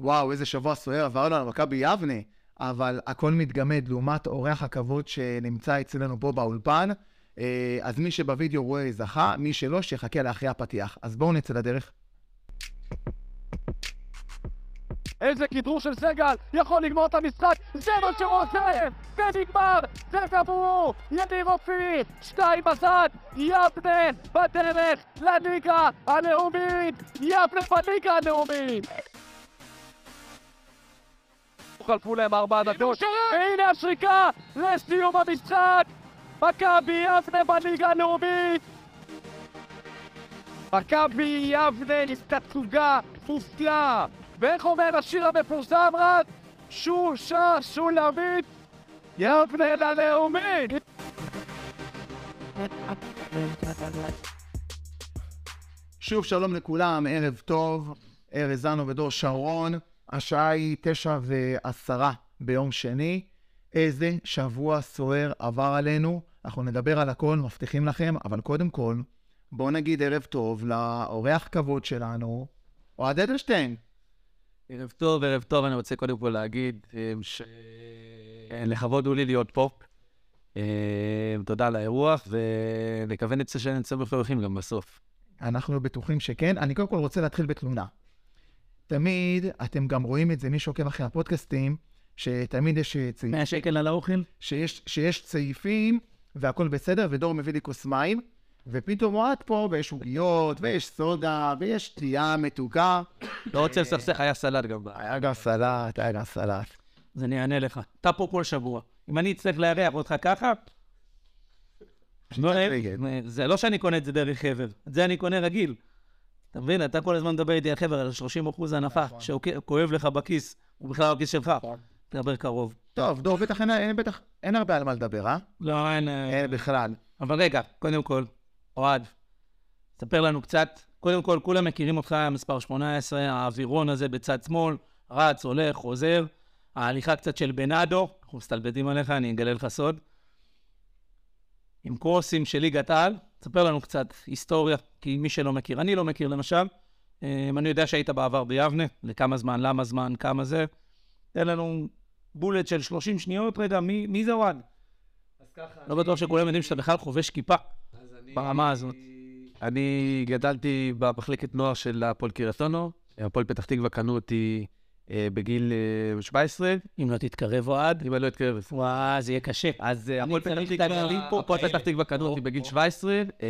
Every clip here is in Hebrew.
וואו, איזה שבוע סוער עברנו על מכבי יבנה, אבל הכל מתגמד לעומת אורח הכבוד שנמצא אצלנו פה באולפן. אה, אז מי שבווידאו רואה זכה, מי שלא, שיחכה לאחרי הפתיח. אז בואו נצא לדרך. איזה כדרור של סגל, יכול לגמור את המשחק, זה מה שהוא עושה, ונגמר, זה גמור, ידיר אופיר, שתיים בצד, יבנה בדרך לליגה הלאומית, יבנה בליגה הלאומית. חלפו להם ארבע דקות, והנה השריקה! לסיום המשחק, מכבי יבנה בליגה הלאומית. מכבי יבנה תצוגה מופלאה ואיך אומר השיר המפורסם רק? שושה שולמית! יבנה ללאומית! שוב שלום לכולם, ערב טוב, ארז זנו ודור שרון. השעה היא תשע ועשרה ביום שני. איזה שבוע סוער עבר עלינו. אנחנו נדבר על הכל, מבטיחים לכם, אבל קודם כל, בואו נגיד ערב טוב לאורח כבוד שלנו, אוהד אדלשטיין. ערב טוב, ערב טוב, אני רוצה קודם כל להגיד אמ, שלכבוד הוא לי להיות פה. אמ, תודה על האירוח, ונקווה נצא שנצא מפרחים גם בסוף. אנחנו בטוחים שכן. אני קודם כל רוצה להתחיל בתלונה. תמיד, אתם גם רואים את זה, מי שעוקב אחרי הפודקאסטים, שתמיד יש צעיפים. 100 שקל על האוכל? שיש, שיש צעיפים והכל בסדר, ודור מביא לי כוס מים, ופתאום אוהד פה, ויש עוגיות, ויש סודה, ויש שתייה מתוקה. לא רוצה לסכסך, היה סלט גם. היה גם סלט, היה גם סלט. אז אני אענה לך. אתה פה כל שבוע. אם אני אצטרך לארח אותך ככה, זה לא שאני קונה את זה דרך חבר, את זה אני קונה רגיל. אתה מבין? אתה כל הזמן מדבר איתי על חבר, על 30 אחוז הנחה, נכון. שכואב לך בכיס, הוא בכלל בכיס שלך. תדבר קרוב. טוב, דור, בטח אין, אין, בטח, אין הרבה על מה לדבר, אה? לא, אין... אין בכלל. אבל רגע, קודם כל, אוהד, ספר לנו קצת. קודם כל, כולם מכירים אותך, מספר 18, האווירון הזה בצד שמאל, רץ, הולך, חוזר. ההליכה קצת של בנאדו, אנחנו מסתלבטים עליך, אני אגלה לך סוד. עם קורסים של ליגת העל, ספר לנו קצת היסטוריה, כי מי שלא מכיר, אני לא מכיר למשל. אמ, אני יודע שהיית בעבר ביבנה, לכמה זמן, למה זמן, כמה זה. תן לנו בולט של 30 שניות, רגע, מי, מי זה אוהד? לא בטוח שכולם יודעים שאתה בכלל חובש כיפה ברמה הזאת. אני גדלתי במחלקת נוער של הפועל קריית אונו. הפועל פתח תקווה קנו אותי בגיל אה, 17. אם לא תתקרב אוהד, אם אני לא אתקרב. וואו, זה יהיה קשה. אז אה, הפועל פתח תקווה, הפועל. פתח תקווה קנו אותי בגיל 17, אה,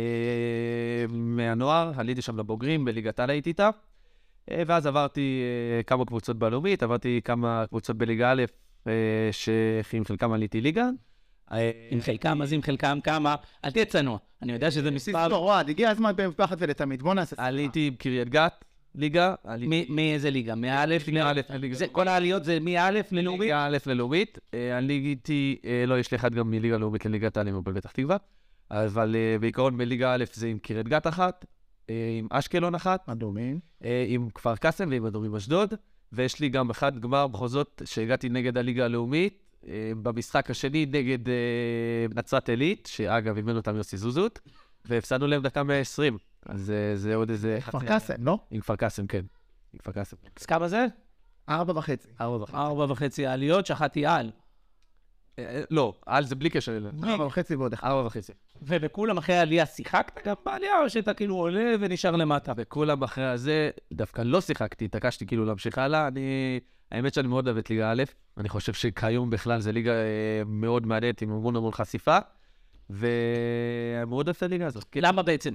מהנוער, עליתי שם לבוגרים, בליגת העל הייתי איתה. אה, ואז עברתי אה, כמה קבוצות בלאומית, עברתי כמה קבוצות בליגה א', אה, שעם חלקם עליתי ליגה. אה, עם חלקם, אז עם חלקם כמה, אל תהיה צנוע. אני יודע שזה מספר... לא, אוהד, הגיע הזמן בפחד ולתמיד. בוא נעשה... עליתי עם קריית גת, ליגה. מאיזה ליגה? מא' זה- כל העליות זה מא' ללאומית? ליגה א' ללאומית. אה, אני ליגיתי, אה, לא, יש לי אחד גם מליגה לאומית לליגת העל עם הפועל פתח תקווה. אבל אה, בעיקרון בליגה א' זה עם קריית גת אחת, עם אשקלון אחת, אדומים. עם כפר קאסם ועם אדומים אשדוד. ויש לי גם אחד גמר מחוזות שהגעתי נגד הליגה הלאומית, במשחק השני נגד נצרת עילית, שאגב, הבאנו אותם יוסי זוזות, והפסדנו להם דקה 120. אז אה, זה עוד איזה... כפר קאסם, לא? עם כפר קאסם, כן. עם כפר קאסם. אז כמה זה? ארבע וחצי. ארבע וחצי. ארבע וחצי העליות, שחטתי על. אה, לא, על זה בלי קשר. ארבע וחצי ועוד אחד. ארבע וחצי. ובכולם אחרי העלייה שיחקת גם בעלייה, או שאתה כאילו עולה ונשאר למטה? וכולם אחרי הזה, דווקא לא שיחקתי, התעקשתי כאילו להמשיך הלאה. אני, האמת שאני מאוד אוהב את ליגה א', אני חושב שכיום בכלל זו ליגה אה, מאוד מעניינת עם המון המון חשיפה, ואני מאוד אוהב את הליגה הזאת. כי למה בעצם?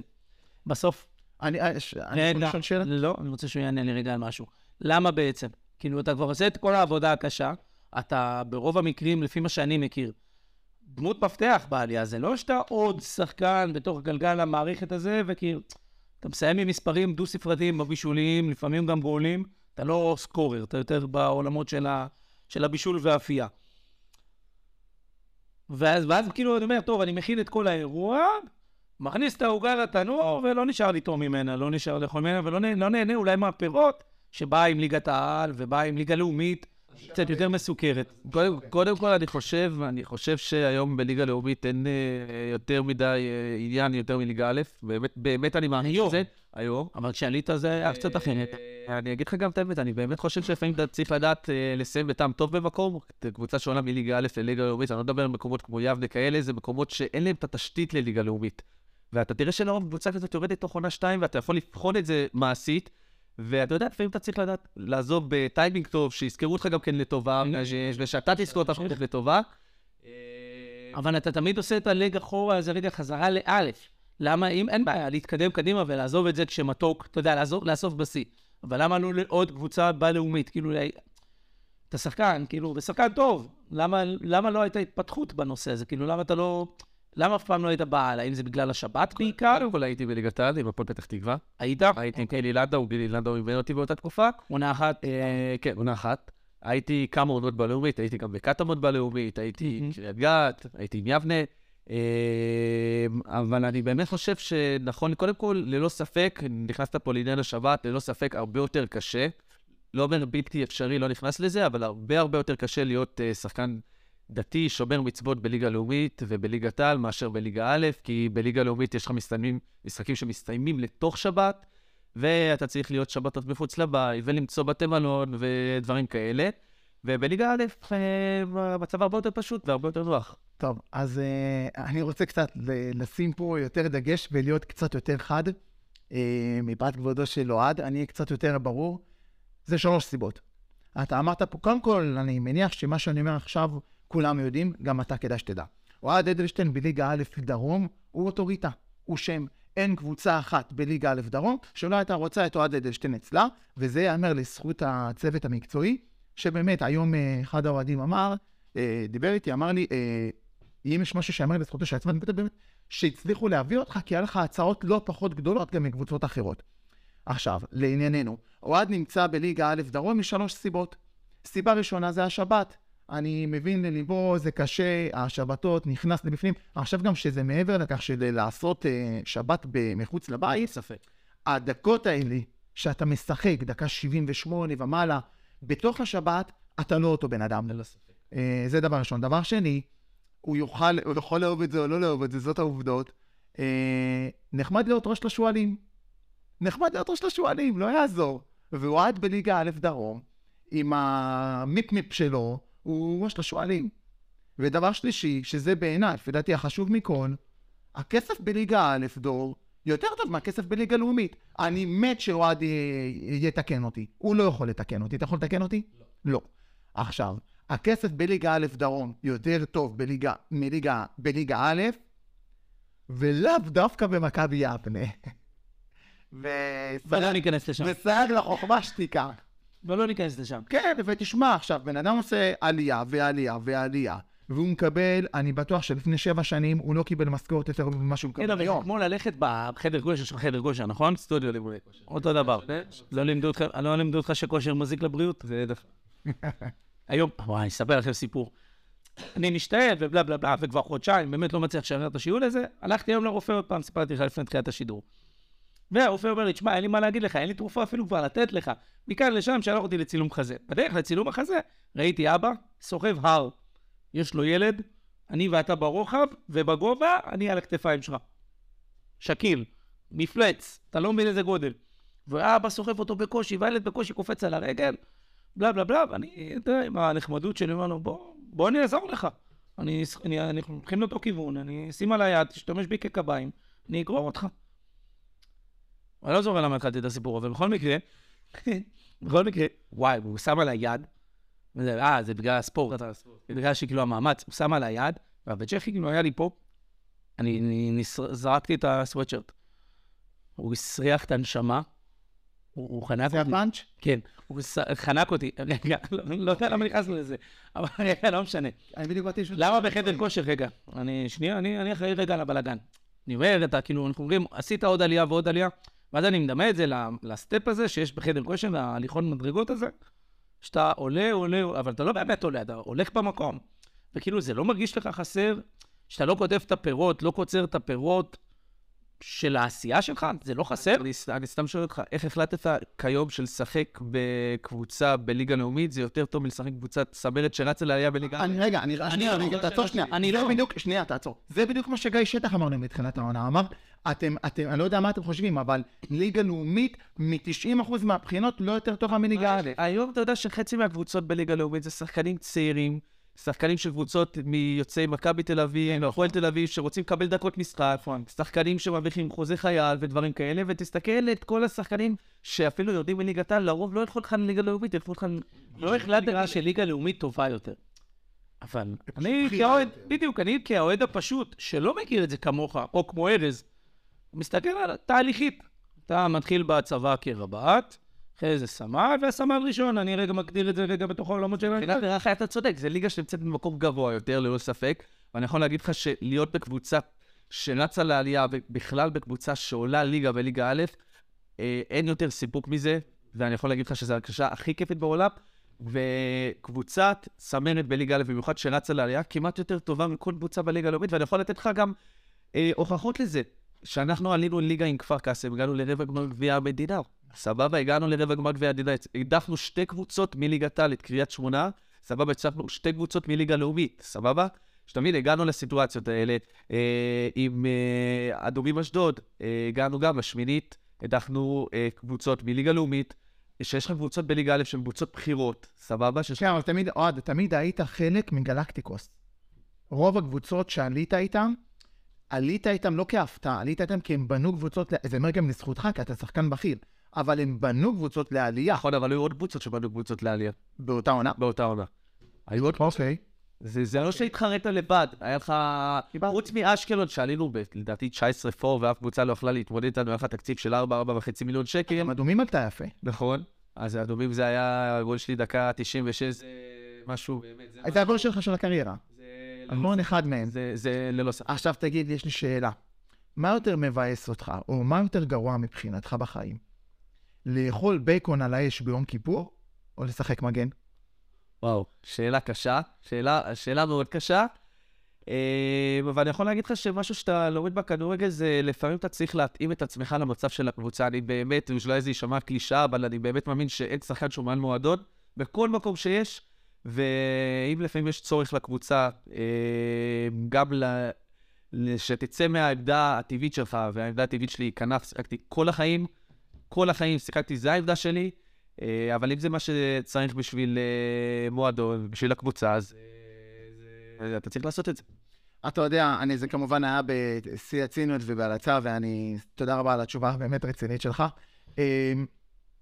בסוף... אני אה, יכול רגע, לשאול שאלה? לא, אני רוצה שהוא יענה לי רגע על משהו. למה בעצם? כאילו, אתה כבר עושה את כל העבודה הקשה, אתה ברוב המקרים, לפי מה שאני מכיר, דמות מפתח בעלייה, זה לא שאתה עוד שחקן בתוך גלגל המערכת הזה, וכאילו, אתה מסיים עם מספרים דו-ספרתיים בבישולים, לפעמים גם גולים, אתה לא סקורר, אתה יותר בעולמות של, ה, של הבישול והאפייה. ואז, ואז כאילו, אני אומר, טוב, אני מכין את כל האירוע, מכניס את העוגה לתנור, ולא נשאר לטעום ממנה, לא נשאר לאכול ממנה, ולא נה- לא נהנה אולי מהפירות שבאה עם ליגת העל, ובאה עם ליגה לאומית, קצת יותר מסוכרת. קודם, קודם כל, אני חושב, אני חושב שהיום בליגה לאומית אין אה, יותר מדי אה, עניין יותר מליגה א', באמת, באמת אני מאמין. שזה. היום. אבל כשעלית זה היה קצת אחרת. אה, אני אגיד לך גם את האמת, אני באמת חושב שלפעמים אתה צריך לדעת אה, לסיים בטעם טוב במקום. קבוצה שעולה מליגה א' לליגה לאומית, אני לא מדבר על מקומות כמו יבנה כאלה, זה מקומות שאין להם את התשתית לליגה לאומית. ואתה תראה שלרוב קבוצה כזאת יורדת תוך עונה שתיים, ואתה יכול לבחון את זה מעשית. ואתה יודע, לפעמים אתה צריך לדעת לעזוב בטיימינג טוב, שיזכרו אותך גם כן לטובה, ש- ושאתה תזכור את עצמך לטובה. אבל אתה תמיד עושה את הלג אחורה, זה רגע חזרה לאלף. למה אם אין בעיה להתקדם קדימה ולעזוב את זה כשמתוק, אתה יודע, לעזוב, לאסוף בשיא. אבל למה לא לעוד קבוצה בין-לאומית? כאילו, אתה שחקן, כאילו, ושחקן טוב. למה, למה לא הייתה התפתחות בנושא הזה? כאילו, למה אתה לא... למה אף פעם לא היית בעל? האם זה בגלל השבת בעיקר? קודם כל הייתי בליגת העל עם הפועל פתח תקווה. היית? הייתי עם גילי לנדאו, גילי לנדאו אימן אותי באותה תקופה. עונה אחת. אה, כן, עונה אחת. הייתי כמה עונות בלאומית, הייתי גם בקטמון בלאומית, הייתי עם. קריית גת, הייתי עם יבנה. אה, אבל אני באמת חושב שנכון, קודם כל, ללא ספק, נכנסת פה לעניין השבת, ללא ספק הרבה יותר קשה. לא אומר בלתי אפשרי, לא נכנס לזה, אבל הרבה הרבה יותר קשה להיות אה, שחקן דתי, שומר מצוות בליגה לאומית ובליגת העל מאשר בליגה א', כי בליגה לאומית יש לך מסתיימים, משחקים שמסתיימים לתוך שבת, ואתה צריך להיות שבתות מחוץ לבית, ולמצוא בתי מלון ודברים כאלה. ובליגה א', אה, המצב הרבה יותר פשוט והרבה יותר נוח. טוב, אז uh, אני רוצה קצת לשים פה יותר דגש ולהיות קצת יותר חד. Uh, מפאת כבודו של אוהד, אני אהיה קצת יותר ברור. זה שלוש סיבות. אתה אמרת פה, קודם כל, אני מניח שמה שאני אומר עכשיו, כולם יודעים, גם אתה כדאי שתדע. אוהד אדלשטיין בליגה א' דרום, הוא אוטוריטה, הוא שם. אין קבוצה אחת בליגה א' דרום שלא הייתה רוצה את אוהד אדלשטיין אצלה, וזה ייאמר לזכות הצוות המקצועי, שבאמת, היום אה, אחד האוהדים אמר, אה, דיבר איתי, אמר לי, אה, אם יש משהו שיאמר לזכותו של עצמם, באמת, שהצליחו להביא אותך, כי היה לך הצעות לא פחות גדולות גם מקבוצות אחרות. עכשיו, לענייננו, אוהד נמצא בליגה א' דרום משלוש סיבות. סיבה ראשונה זה השבת. אני מבין לליבו, זה קשה, השבתות, נכנס לבפנים. עכשיו גם שזה מעבר לכך של לעשות אה, שבת מחוץ לבית, ספק. הדקות האלה שאתה משחק, דקה 78 ומעלה, בתוך השבת, אתה לא אותו בן אדם. ללא ספק. אה, זה דבר ראשון. דבר שני, הוא יוכל, הוא יכול לאהוב את זה או לא לאהוב את זה, זאת העובדות. אה, נחמד להיות ראש לשועלים. נחמד להיות ראש לשועלים, לא יעזור. והוא עד בליגה א' דרום, עם המיפ-מיפ שלו, הוא ראש לשועלים. ודבר שלישי, שזה בעיניי, לפי דעתי החשוב מכל, הכסף בליגה א', דור, יותר טוב מהכסף בליגה לאומית. אני מת שאוהד יתקן אותי. הוא לא יכול לתקן אותי. אתה יכול לתקן אותי? לא. לא. עכשיו, הכסף בליגה א' דרום יותר טוב בליגה, מליגה, בליגה א', ולאו דווקא במכבי יבנה. ולא ניכנס לשם. וסייג לחוכמה שתיקה. ולא ניכנס לשם. כן, ותשמע, עכשיו, בן אדם עושה עלייה ועלייה ועלייה, והוא מקבל, אני בטוח שלפני שבע שנים הוא לא קיבל משכורת יותר ממה שהוא כן, מקבל אבל זה היום. כמו ללכת בחדר כושר שלך, חדר כושר, נכון? סטודיו לימודי כושר. אותו דבר. לא לימדו אותך, לא לימדו אותך שכושר מזיק לבריאות? זה דווקא. היום, וואי, אני אספר לכם סיפור. אני משתעל ובלה בלה בלה, וכבר חודשיים, באמת לא מצליח לשחרר את השיעול הזה. הלכתי היום לרופא עוד פעם, סיפרתי לך לפני תחילת השידור. והרופא אומר לי, תשמע, אין לי מה להגיד לך, אין לי תרופה אפילו כבר לתת לך. מכאן לשם שלח אותי לצילום חזה. בדרך לצילום החזה, ראיתי אבא, סוחב הר. יש לו ילד, אני ואתה ברוחב, ובגובה, אני על הכתפיים שלך. שקיל, מפלץ, אתה לא מבין איזה גודל. ואבא סוחב אותו בקושי, והילד בקושי קופץ על הרגל, בלה בלה בלה, ואני, אתה יודע, עם הנחמדות שלי, אומר לו, בוא, בוא אני אעזור לך. אני, אני, אנחנו הולכים לאותו כיוון, אני אשים על היד, תשתמש בי כקביים, אני אגרור אותך. אני לא זוכר למה התחלתי את הסיפור, אבל בכל מקרה, בכל מקרה, וואי, הוא שם על היד, וזה, אה, זה בגלל הספורט, בגלל שכאילו המאמץ, הוא שם על היד, והבצ'כי כאילו היה לי פה, אני, אני נס- זרקתי את הסוואטשרט. הוא הסריח את הנשמה, הוא, הוא חנק זה אותי. הפאנץ'? כן, הוא ס- חנק אותי. רגע, לא לא יודע למה נכנסנו לזה, אבל רגע, לא משנה. אני בדיוק באתי לשאול... למה בחדר כושר? רגע, אני, שנייה, אני אני אחראי רגע על הבלאגן. אני אומר, אתה כאילו, אנחנו אומרים, עשית עוד עלייה ועוד עלייה, ואז אני מדמה את זה לסטפ הזה שיש בחדר כושר, להליכון מדרגות הזה, שאתה עולה, עולה, אבל אתה לא באמת עולה, אתה הולך במקום. וכאילו, זה לא מרגיש לך חסר, שאתה לא כותב את הפירות, לא קוצר את הפירות של העשייה שלך? זה לא חסר? אני, אני סתם שואל אותך, איך החלטת כיום של לשחק בקבוצה בליגה לאומית, זה יותר טוב מלשחק בקבוצת צמרת שרצה לעלייה בליגה? אני, רגע, אני, אני שנייה, לא. רגע, תעצור שנייה. אני לא. בדיוק, שנייה, תעצור. זה בדיוק מה שגיא שטח אמר לנו בתחילת העונה. אמר, אתם, אתם, אני לא יודע מה אתם חושבים, אבל ליגה לאומית, מ-90% מהבחינות לא יותר טובה מליגה א'. היום אתה יודע שחצי מהקבוצות בליגה לאומית זה שחקנים צעירים, שחקנים של קבוצות מיוצאי מכבי תל אביב, הפועל תל אביב, שרוצים לקבל דקות משחק, שחקנים שמרוויחים חוזה חייל ודברים כאלה, ותסתכל את כל השחקנים שאפילו יורדים מליגת העל, לרוב לא ילכו לך לליגה לאומית, ילכו לך... לא החלטתי שליגה לאומית טובה יותר. אבל אני כאוהד. בדיוק, אני כאוהד הפשוט, שלא מכיר את זה כמוך, או כמו ארז, מסתכל על תהליכית. אתה מתחיל בצבא כרב"ט, אחרי זה סמל, והסמל ראשון, אני רגע מגדיר את זה רגע בתוך העולמות של מבחינת נראה אתה צודק, זו ליגה שנמצאת במקום גבוה יותר, ללא ספק, ואני יכול להגיד לך שלהיות בקבוצה שרצה לעלייה, ובכלל בקבוצה שעולה ליגה וליגה א', אה, אין יותר סיפוק מזה, ואני יכול להגיד לך שזו הרכשה הכי כיפית בעולם, וקבוצת צמרת בליגה א', במיוחד שרצה לעלייה, כמעט יותר טובה מכל קבוצה בליגה הלאומית, ואני יכול לתת לך גם אה, הוכחות לזה. שאנחנו עלינו ליגה עם כפר קאסם, הגענו לרבע גמר גביע המדינה. סבבה, הגענו לרבע גמר גביע המדינה, הדחנו שתי קבוצות מליגת העל את קריית שמונה, סבבה, הצלחנו שתי קבוצות מליגה לאומית, סבבה? שתמיד הגענו לסיטואציות האלה אה, עם אה, אדומים אשדוד, אה, הגענו גם לשמינית, הדחנו אה, קבוצות מליגה לאומית, שיש לך קבוצות בליגה א' שהן קבוצות בחירות, סבבה? שיש כן, אבל תמיד, אוהד, תמיד היית חלק מגלקטיקוס. רוב הקבוצות שעלית איתם, עלית איתם לא כהפתעה, עלית איתם כי הם בנו קבוצות, זה אומר גם לזכותך, כי אתה שחקן בכיר, אבל הם בנו קבוצות לעלייה נכון, אבל היו עוד קבוצות שבנו קבוצות לעלייה, באותה עונה. באותה עונה. היו עוד אוקיי. זה, לא שהתחרית לבד, היה לך... חוץ מאשקלון שעלינו ב- לדעתי 19 פור ואף קבוצה לא יכלה להתמודד איתנו, היה לך תקציב של 4-4.5 מיליון שקל. הם אדומים עלתה יפה. נכון. אז האדומים זה היה, הגול שלי דקה 96, זה משהו באמת, זה הגול שלך של הקריירה. זה- נכון, אחד מהם. זה, זה ללא ספק. עכשיו תגיד, יש לי שאלה. מה יותר מבאס אותך, או מה יותר גרוע מבחינתך בחיים? לאכול בייקון על האש ביום כיפור, או לשחק מגן? וואו, שאלה קשה, שאלה, שאלה מאוד קשה. אה, אבל אני יכול להגיד לך שמשהו שאתה לומד בכדורגל זה לפעמים אתה צריך להתאים את עצמך למצב של הקבוצה. אני באמת, אולי זה יישמע קלישאה, אבל אני באמת מאמין שאין שחקן שהוא מעל מועדון, בכל מקום שיש, ואם לפעמים יש צורך לקבוצה, אה, גם ל... שתצא מהעמדה הטבעית שלך, והעמדה הטבעית שלי היא כנף, שיחקתי כל החיים, כל החיים שיחקתי, זו העמדה שלי, אה, אבל אם זה מה שצריך בשביל אה, מועדון, בשביל הקבוצה, אז אתה צריך לעשות את זה. אתה יודע, אני, זה כמובן היה בשיא הציניות ובהלצה, ואני, תודה רבה על התשובה הבאמת רצינית שלך.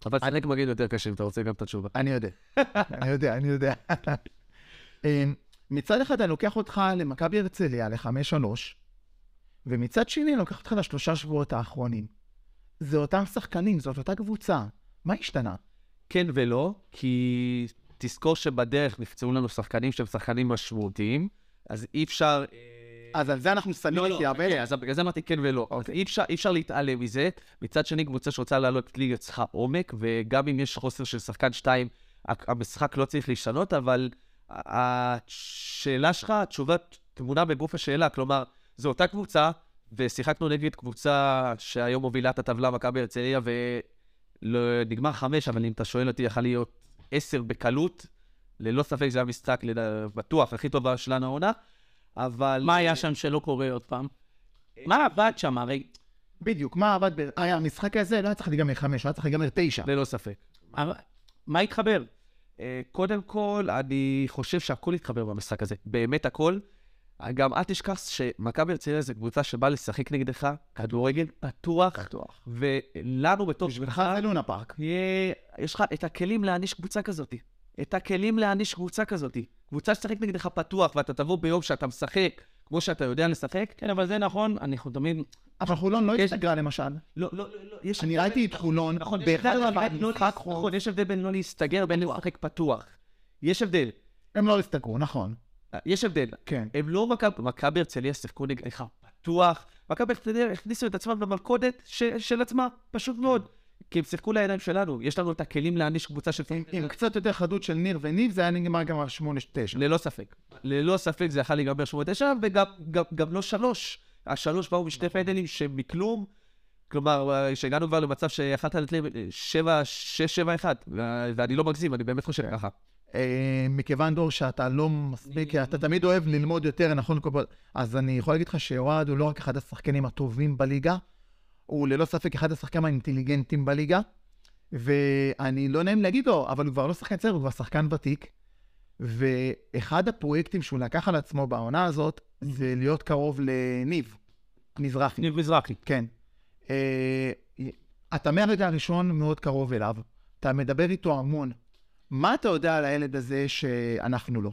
אבל צחק מגן יותר קשה אם אתה רוצה גם את התשובה. אני יודע, אני יודע, אני יודע. אמ, מצד אחד אני לוקח אותך למכבי הרצליה, לחמש-שלוש, ומצד שני אני לוקח אותך לשלושה שבועות האחרונים. זה אותם שחקנים, זאת אותה קבוצה. מה השתנה? כן ולא, כי תזכור שבדרך נפצעו לנו שחקנים שהם שחקנים משמעותיים, אז אי אפשר... אה, אז על זה אנחנו שמים לא, את לא, יאבל. חכה, אז בגלל זה אמרתי כן ולא. אי אפשר, אי אפשר להתעלם מזה. מצד שני, קבוצה שרוצה לעלות ליגה צריכה עומק, וגם אם יש חוסר של שחקן שתיים, המשחק לא צריך להשתנות, אבל השאלה שלך, התשובה תמונה בגוף השאלה, כלומר, זו אותה קבוצה, ושיחקנו נגד קבוצה שהיום מובילה את הטבלה, מכבי הרצליה, ונגמר חמש, אבל אם אתה שואל אותי, יכול להיות עשר בקלות. ללא ספק זה היה משחק, לדע- בטוח, הכי טובה שלנו העונה, אבל... מה היה שם שלא קורה עוד פעם? מה עבד שם? הרי בדיוק, מה עבד ב... היה, המשחק הזה לא היה צריך להיגמר חמש, היה צריך להיגמר תשע. ללא ספק. אבל- מה התחבר? אה, קודם כל, אני חושב שהכל התחבר במשחק הזה. באמת הכל. גם אל תשכח שמכבי הרצליה זו קבוצה שבאה לשחק נגדך כדורגל פתוח, בטוח. ולנו בתור בשבילך זה לונה פארק. יש לך את הכלים להעניש קבוצה כזאת. את הכלים להעניש קבוצה כזאת. קבוצה שתשחק נגדך פתוח, ואתה תבוא ביום שאתה משחק, כמו שאתה יודע לשחק, כן, אבל זה נכון, אנחנו תמיד... אבל חולון לא הסתגרה למשל. לא, לא, לא, לא, יש... אני ראיתי את חולון נכון, יש באחד הבדל בין לא המשחק חול. נכון, יש הבדל בין לא להסתגר בין לשחק פתוח. יש הבדל. הם לא הסתגרו, נכון. יש הבדל. כן. הם לא מכבי, מכבי הרצליה שיחקו נגדך פתוח. מכבי הרצליה הכניסו את עצמם במלכודת של עצמה, פשוט מאוד. כי הם שיחקו לידיים שלנו, יש לנו את הכלים להעניש קבוצה של... עם- קצת יותר חדות של ניר וניב, זה היה נגמר גם על שמונה, תשע. ללא ספק. ללא ספק זה יכול להיגמר 8-9, וגם גם, גם לא שלוש. השלוש באו משתי פנדלים שמכלום. כלומר, שהגענו כבר למצב שיכלת לתת להם 7, 6, 7, 1. ואני לא מגזים, אני באמת חושב ככה. אה, מכיוון דור שאתה לא מספיק, אתה תמיד אוהב ללמוד יותר, נכון? אז אני יכול להגיד לך שאוהד הוא לא רק אחד השחקנים הטובים בליגה, הוא ללא ספק אחד השחקנים האינטליגנטים בליגה, ואני לא נעים להגיד לו, אבל הוא כבר לא שחקן צעיר, הוא כבר שחקן ותיק. ואחד הפרויקטים שהוא לקח על עצמו בעונה הזאת, זה להיות קרוב לניב, מזרחי. ניב מזרחי. כן. אה, אתה מהרגע הראשון מאוד קרוב אליו, אתה מדבר איתו המון. מה אתה יודע על הילד הזה שאנחנו לא?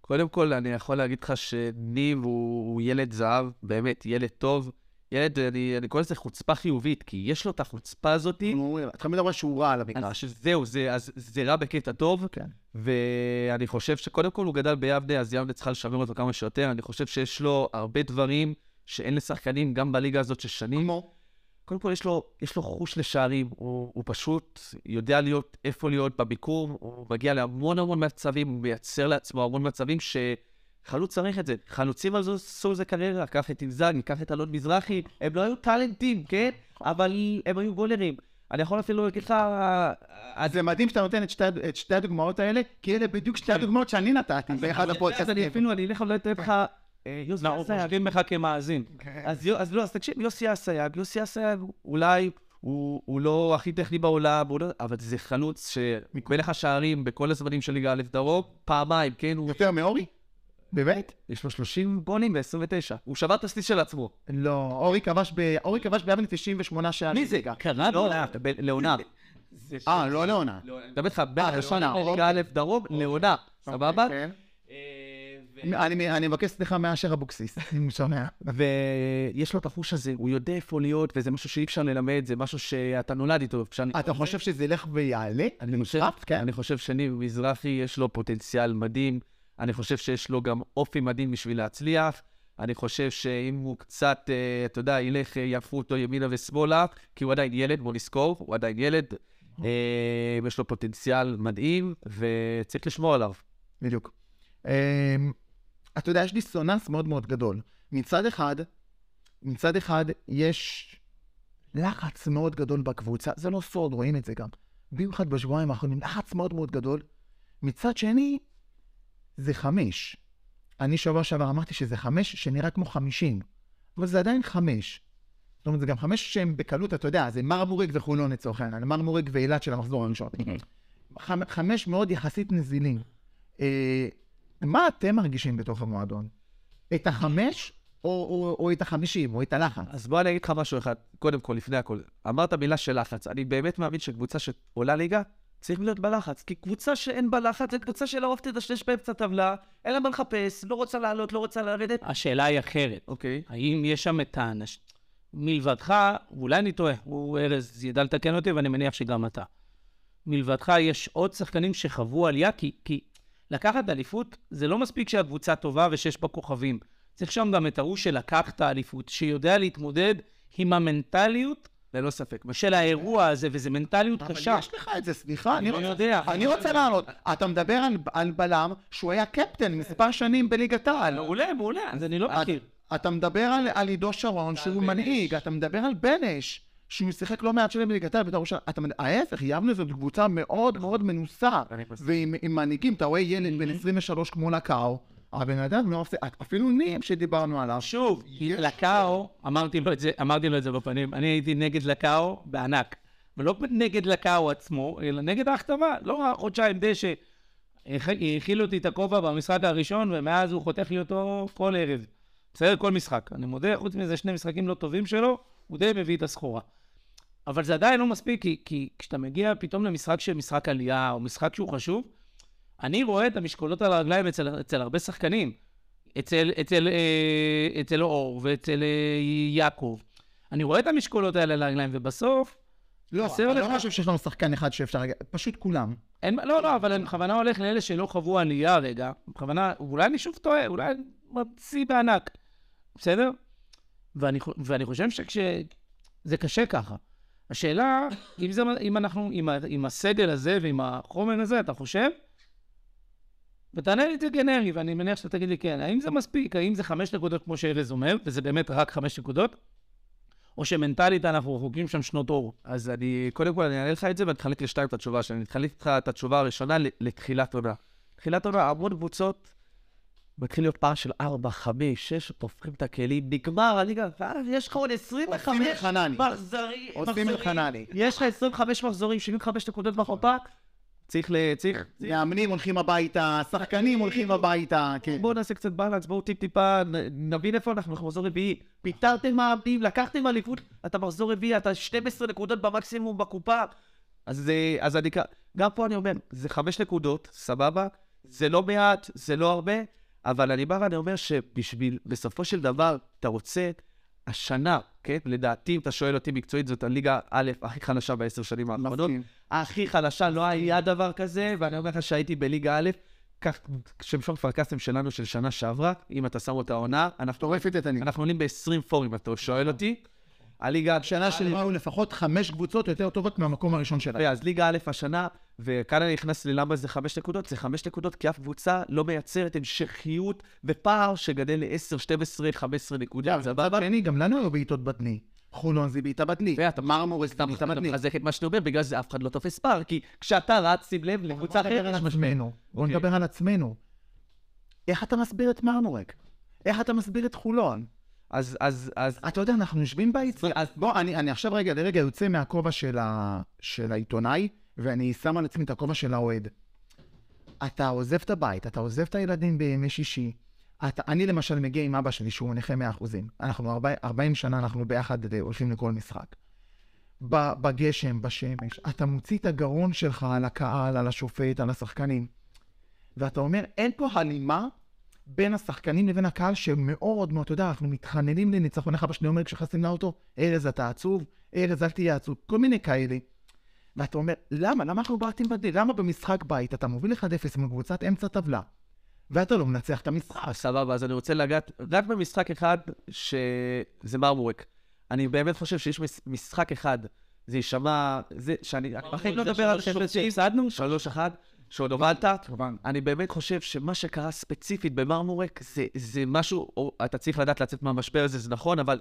קודם כל, אני יכול להגיד לך שניב הוא, הוא ילד זהב, באמת, ילד טוב. ילד, אני, אני קורא לזה חוצפה חיובית, כי יש לו את החוצפה הזאתי. אומרים, אתה תמיד אומר שהוא רע על אז המגרש. זהו, זה, אז זה רע בקטע טוב, כן. ואני חושב שקודם כל הוא גדל ביבנה, אז יבנה צריכה לשמר אותו כמה שיותר. אני חושב שיש לו הרבה דברים שאין לשחקנים, גם בליגה הזאת של שנים. כמו? קודם כל, יש לו, יש לו חוש לשערים, הוא, הוא פשוט יודע להיות, איפה להיות בביקור, הוא מגיע להמון המון מצבים, הוא מייצר לעצמו המון מצבים שחלוץ צריך את זה. חלוצים אז עשו זה קריירה, קח את אינזאגי, קח את אלון מזרחי, הם לא היו טאלנטים, כן? אבל הם היו גולרים. אני יכול אפילו להגיד לך, אז זה מדהים שאתה נותן את שתי, את שתי הדוגמאות האלה, כי אלה בדיוק שתי הדוגמאות שאני נתתי באחד אז אני הפודקאסטים. אפילו, אני אלך ולתת לך, אה, יוסי אנחנו אסייג. חושבים בך כמאזין. אז, יו- אז לא, אז תקשיב, יוסי אסייג, יוסי אסייג, אולי הוא, לא הכי טכני בעולם, לא, אבל זה חלוץ שמלך השערים בכל הזמנים של ליגה א' דרום, פעמיים, כן? יותר מאורי? באמת? יש לו 30 בונים ב-29. הוא שבר את השיא של עצמו. לא, אורי כבש ב... אורי כבש ביבנה 98 שערים. מי זה? קרה לא, בלילה. ב- לעונה. אה, לא לעונה. אני מדבר איתך, בהשנה, לעונה, ליגה א' דרום, לעונה, סבבה? כן. אה, אני אני מבקש סליחה מאשר אבוקסיס, אם הוא שומע. ויש לו את החוש הזה, הוא יודע איפה להיות, וזה משהו שאי אפשר ללמד, זה משהו שאתה נולד איתו. אתה חושב שזה ילך ויעלה? אני חושב, כן. אני חושב שניב מזרחי יש לו פוטנציאל מדהים, אני חושב שיש לו גם אופי מדהים בשביל להצליח. אני חושב שאם הוא קצת, אה, אתה יודע, ילך, אה, יהפכו אותו ימינה ושמאלה, כי הוא עדיין ילד, בוא נזכור, הוא עדיין ילד. אה, יש לו פוטנציאל מדהים, וצריך לשמור עליו. בדיוק. אמ, אתה יודע, יש דיסוננס מאוד מאוד גדול. מצד אחד, מצד אחד יש לחץ מאוד גדול בקבוצה, זה לא סוד, רואים את זה גם. במיוחד בשבועיים האחרונים, לחץ מאוד מאוד גדול. מצד שני, זה חמש. אני שבוע שעבר אמרתי שזה חמש שנראה כמו חמישים, אבל זה עדיין חמש. זאת אומרת, זה גם חמש שהם בקלות, אתה יודע, זה מרמורק וחולון לצורך העניין, מרמורק ואילת של המחזור הראשון. חמ- חמש מאוד יחסית נזילים. אה, מה אתם מרגישים בתוך המועדון? את החמש או, או, או את החמישים, או את הלחץ? אז בוא אני אגיד לך משהו אחד, קודם כל, לפני הכל. אמרת מילה של לחץ. אני באמת מאמין שקבוצה שעולה ליגה, צריך להיות בלחץ. כי קבוצה שאין בה לחץ, זו קבוצה שלרוב תדשדש באמצע הטבלה, אין לה מה לחפש, לא רוצה לעלות, לא רוצה לרדת. השאלה היא אחרת. אוקיי. האם יש שם את האנש... מלבדך, ואולי אני טועה, הוא ארז ידע לתקן אותי ואני מניח שגם אתה. מלבדך יש עוד שחקנים שחוו עלייה, כי, כי לקחת אליפות זה לא מספיק שהקבוצה טובה ושיש בה כוכבים. צריך שם גם את ההוא שלקח את האליפות, שיודע להתמודד עם המנטליות ללא ספק. של האירוע הזה, וזו מנטליות אבל קשה. יש לך את זה, סליחה, אני. יודע. אני רוצה לענות. אתה מדבר על, על בלם שהוא היה קפטן מספר שנים בליגת העל. מעולה, מעולה, אז אני לא מכיר. אתה מדבר על, עידו שרון שהוא מנהיג, אתה מדבר על בנש, שהוא שיחק לא מעט שנים בליגת העל. אתה מד- ההפך, יבנה זאת קבוצה מאוד מאוד מנוסה. ועם עם מנהיגים, אתה רואה ילד בן 23 כמו לקאו, הבן אדם לא עושה, אפילו נים שדיברנו עליו. שוב, לקאו, אמרתי לו את זה, אמרתי לו את זה בפנים, אני הייתי נגד לקאו בענק. ולא נגד לקאו עצמו, אלא נגד ההחתמה. לא החודשיים דשא. האכילו אותי את הכובע במשחק הראשון, ומאז הוא חותך לי אותו כל ערב. בסדר? כל משחק. אני מודה, חוץ מזה שני משחקים לא טובים שלו, הוא די מביא את הסחורה. אבל זה עדיין לא מספיק, כי, כי כשאתה מגיע פתאום למשחק של משחק עלייה, או משחק שהוא חשוב, אני רואה את המשקולות על הרגליים אצל, אצל הרבה שחקנים. אצל, אצל, אה, אצל אור ואצל אה, יעקב. אני רואה את המשקולות האלה על הרגליים, ובסוף, לא, אני לך- לא חושב שיש לנו שחקן אחד שאפשר פשוט כולם. אין, לא, לא, אבל אני בכוונה הולך לאלה שלא חוו עלייה רגע. בכוונה, אולי אני שוב טועה, אולי אני שיא בענק. בסדר? ואני, ואני חושב שזה קשה ככה. השאלה, אם, זה, אם אנחנו, עם, עם הסגל הזה ועם החומר הזה, אתה חושב? ותענה לי את זה גנרי, ואני מניח שאתה תגיד לי כן. האם זה מספיק? האם זה חמש נקודות כמו שארז אומר, וזה באמת רק חמש נקודות? או שמנטלית אנחנו רחוקים שם שנות אור? אז אני, קודם כל אני אענה לך את זה ואני אחלק לשתיים את התשובה שלי. אני אחלק לך את התשובה הראשונה לתחילת עונה. תחילת עונה, המון קבוצות מתחיל להיות פער של 4, 5, 6, הופכים את הכלים, נגמר הליגה, ואז יש לך עוד 25 עושים אלחנני. מחזרים. עושים אלחנני. יש לך 25 מחזורים, 75 נקודות בחופה, צריך ל... צריך... מאמנים הולכים הביתה, שחקנים הולכים הביתה, כן. בואו נעשה קצת בלנס, בואו טיפ-טיפה, נבין איפה אנחנו, אנחנו מחזור רביעי. פיטרתם מאמנים, לקחתם אליפות, אתה מחזור רביעי, אתה 12 נקודות במקסימום בקופה. אז, אה, אז אני, כ- גם פה אני אומר, זה חמש נקודות, סבבה? זה לא מעט, זה לא הרבה, אבל אני בא ואני אומר שבשביל, בסופו של דבר, אתה רוצה, השנה, כן? לדעתי, אם אתה שואל אותי מקצועית, זאת הליגה א' הכי חלשה בעשר שנים האחרונות. הכי חלשה, לא היה דבר כזה, ואני אומר לך שהייתי בליגה א', כך, שמשון כפר קאסם שלנו של שנה שעברה, אם אתה שם אותה עונה, אנחנו, עולים ב-20 פורים, אתה שואל אותי. הליגה... שנה שלמה היו לפחות חמש קבוצות יותר טובות מהמקום הראשון שלהם. אז ליגה א' השנה, וכאן אני נכנס ללמה זה חמש נקודות, זה חמש נקודות כי אף קבוצה לא מייצרת המשכיות ופער שגדל ל-10, 12, 15 נקודות. מצד שני, גם לנו היו בעיטות בטני. חולון זה בעיטה בטני. ואתה- מרמורס זה בעיטה אתה בטני. מחזק את מה שאתה אומר, בגלל זה אף אחד לא תופס פער, כי כשאתה רץ, שים לב, לקבוצה נדבר אחרת יש משמעות. עצמנו. בוא אוקיי. נדבר על עצמנו. איך אתה מסביר את מרמורק? איך אתה מסביר את חולון? אז, אז, אז, אתה יודע, אנחנו יושבים ביציאה. אז בוא, אני, אני עכשיו רגע לרגע יוצא מהכובע של, ה, של העיתונאי, ואני שם על עצמי את הכובע של האוהד. אתה עוזב את הבית, אתה עוזב את הילדים בימי שישי. אתה, אני למשל מגיע עם אבא שלי שהוא נכה 100%. אנחנו 40, 40 שנה, אנחנו ביחד אה, הולכים לכל משחק. בגשם, בשמש, אתה מוציא את הגרון שלך על הקהל, על השופט, על השחקנים. ואתה אומר, אין פה הלימה בין השחקנים לבין הקהל שמאוד מאוד, אתה יודע, אנחנו מתחננים לניצחון. איך אבא שלי אומר כשנכנסים לאוטו, ארז אתה עצוב, ארז אל תהיה עצוב, כל מיני כאלה. ואתה אומר, למה? למה אנחנו בעטים בדין? למה במשחק בית אתה מוביל 1-0 מקבוצת אמצע טבלה, ואתה לא מנצח את המשחק? אה, סבבה, אז אני רוצה לגעת רק במשחק אחד, שזה מרמורק. אני באמת חושב שיש מש- משחק אחד, זה יישמע, זה שאני, אני בחיים לא מדבר על חבר'ה שהפסדנו, שלוש אחת, שעוד הובלת. אני באמת חושב שמה שקרה ספציפית במרמורק, זה, זה משהו, אתה צריך לדעת לצאת מהמשבר הזה, זה נכון, אבל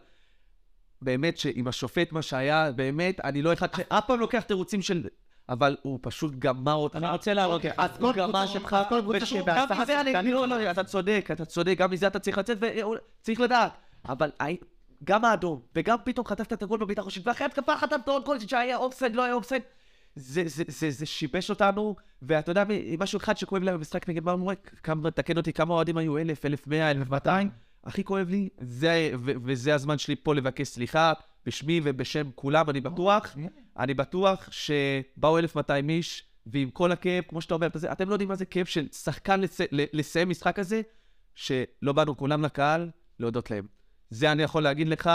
באמת שעם השופט, מה שהיה, באמת, אני לא אחד שאף פעם לוקח תירוצים של... אבל הוא פשוט גמר אותך. אני רוצה להראות לך. אז כל קבוצה שלך, שלך, כל קבוצה גם מזה אני, לא, לא, אתה צודק, אתה צודק, גם מזה אתה צריך לצאת, וצריך לדעת. אבל גם האדום, וגם פתאום חטפת את הגול בביתה חושבת, ואחרי התקפה חטפת עוד גול שהיה אופסייד, לא היה אופסייד. זה, זה, זה, זה שיבש אותנו, ואתה יודע, משהו אחד שכואב להם במשחק נגד מרמורק, כמה, תקן אותי, כמה אוהדים היו? אלף, אלף מאה, אלף מאתיים? הכי כואב לי, זה, ו- וזה הזמן שלי פה לבקש סליחה, בשמי ובשם כולם, אני בטוח, אני בטוח שבאו 1,200 איש, ועם כל הכאב, כמו שאתה אומר, אתם לא יודעים מה זה כאב של שחקן לס... לסיים משחק הזה, שלא באנו כולם לקהל, להודות להם. זה אני יכול להגיד לך,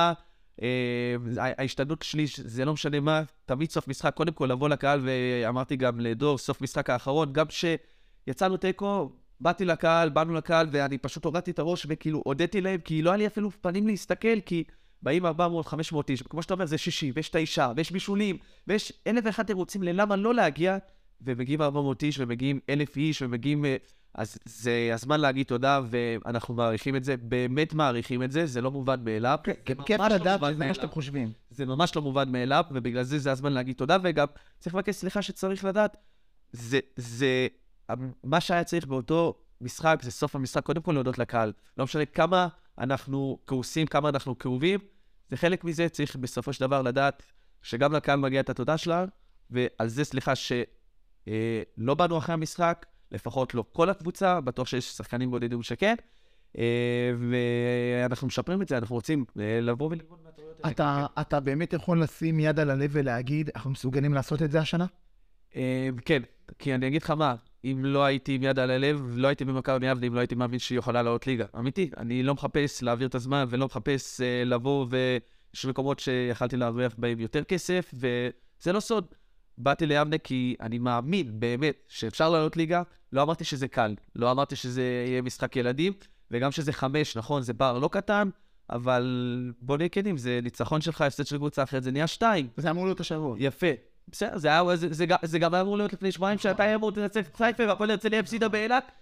אה, ההשתדלות שלי, זה לא משנה מה, תמיד סוף משחק, קודם כל לבוא לקהל, ואמרתי גם לדור, סוף משחק האחרון, גם כשיצאנו תיקו, באתי לקהל, באנו לקהל, ואני פשוט הורדתי את הראש, וכאילו הודיתי להם, כי לא היה לי אפילו פנים להסתכל, כי באים 400, 500 איש, וכמו שאתה אומר, זה שישי, ויש את האישה, ויש בישולים, ויש אלף ואחד תירוצים ללמה לא להגיע, ומגיעים 400 איש, ומגיעים אלף איש, ומגיעים... אה, אז זה הזמן להגיד תודה, ואנחנו מעריכים את זה, באמת מעריכים את זה, זה לא מובן מאליו. זה כיף ממש לא לדעת שזה מה. שאתם חושבים. זה ממש לא מובן מאליו, ובגלל זה זה הזמן להגיד תודה, וגם צריך לבקש סליחה שצריך לדעת. זה, זה, מה שהיה צריך באותו משחק, זה סוף המשחק, קודם כל להודות לקהל. לא משנה כמה אנחנו כעוסים, כמה אנחנו כאובים, זה חלק מזה, צריך בסופו של דבר לדעת שגם לקהל מגיע את התודה שלה, ועל זה סליחה שלא לא באנו אחרי המשחק, לפחות לא כל הקבוצה, בטוח שיש שחקנים בודדים שכן, אה, ואנחנו משפרים את זה, אנחנו רוצים אה, לבוא וללמוד מהטעויות האלה. אתה, אתה באמת יכול לשים יד על הלב ולהגיד, אנחנו מסוגלים לעשות את זה השנה? אה, כן, כי אני אגיד לך מה, אם לא הייתי עם יד על הלב, לא הייתי במכבי יבנה, אם לא הייתי מאמין שהיא יכולה לעלות ליגה. אמיתי, אני לא מחפש להעביר את הזמן ולא מחפש אה, לבוא ויש מקומות שיכלתי להרוויח בהם יותר כסף, וזה לא סוד. באתי ליבנה כי אני מאמין באמת שאפשר לעלות ליגה, לא אמרתי שזה קל, לא אמרתי שזה יהיה משחק ילדים, וגם שזה חמש, נכון, זה בר לא קטן, אבל בוא נהיה כנים, זה ניצחון שלך, הפסד של קבוצה אחרת, זה נהיה שתיים. זה אמור להיות השבוע. יפה. בסדר, זה, היה, זה, זה, גם- זה גם היה אמור להיות לפני שבועיים, שאתה היה אמור לנצח את סייפה, והפועל הרצליה הפסידה באילת.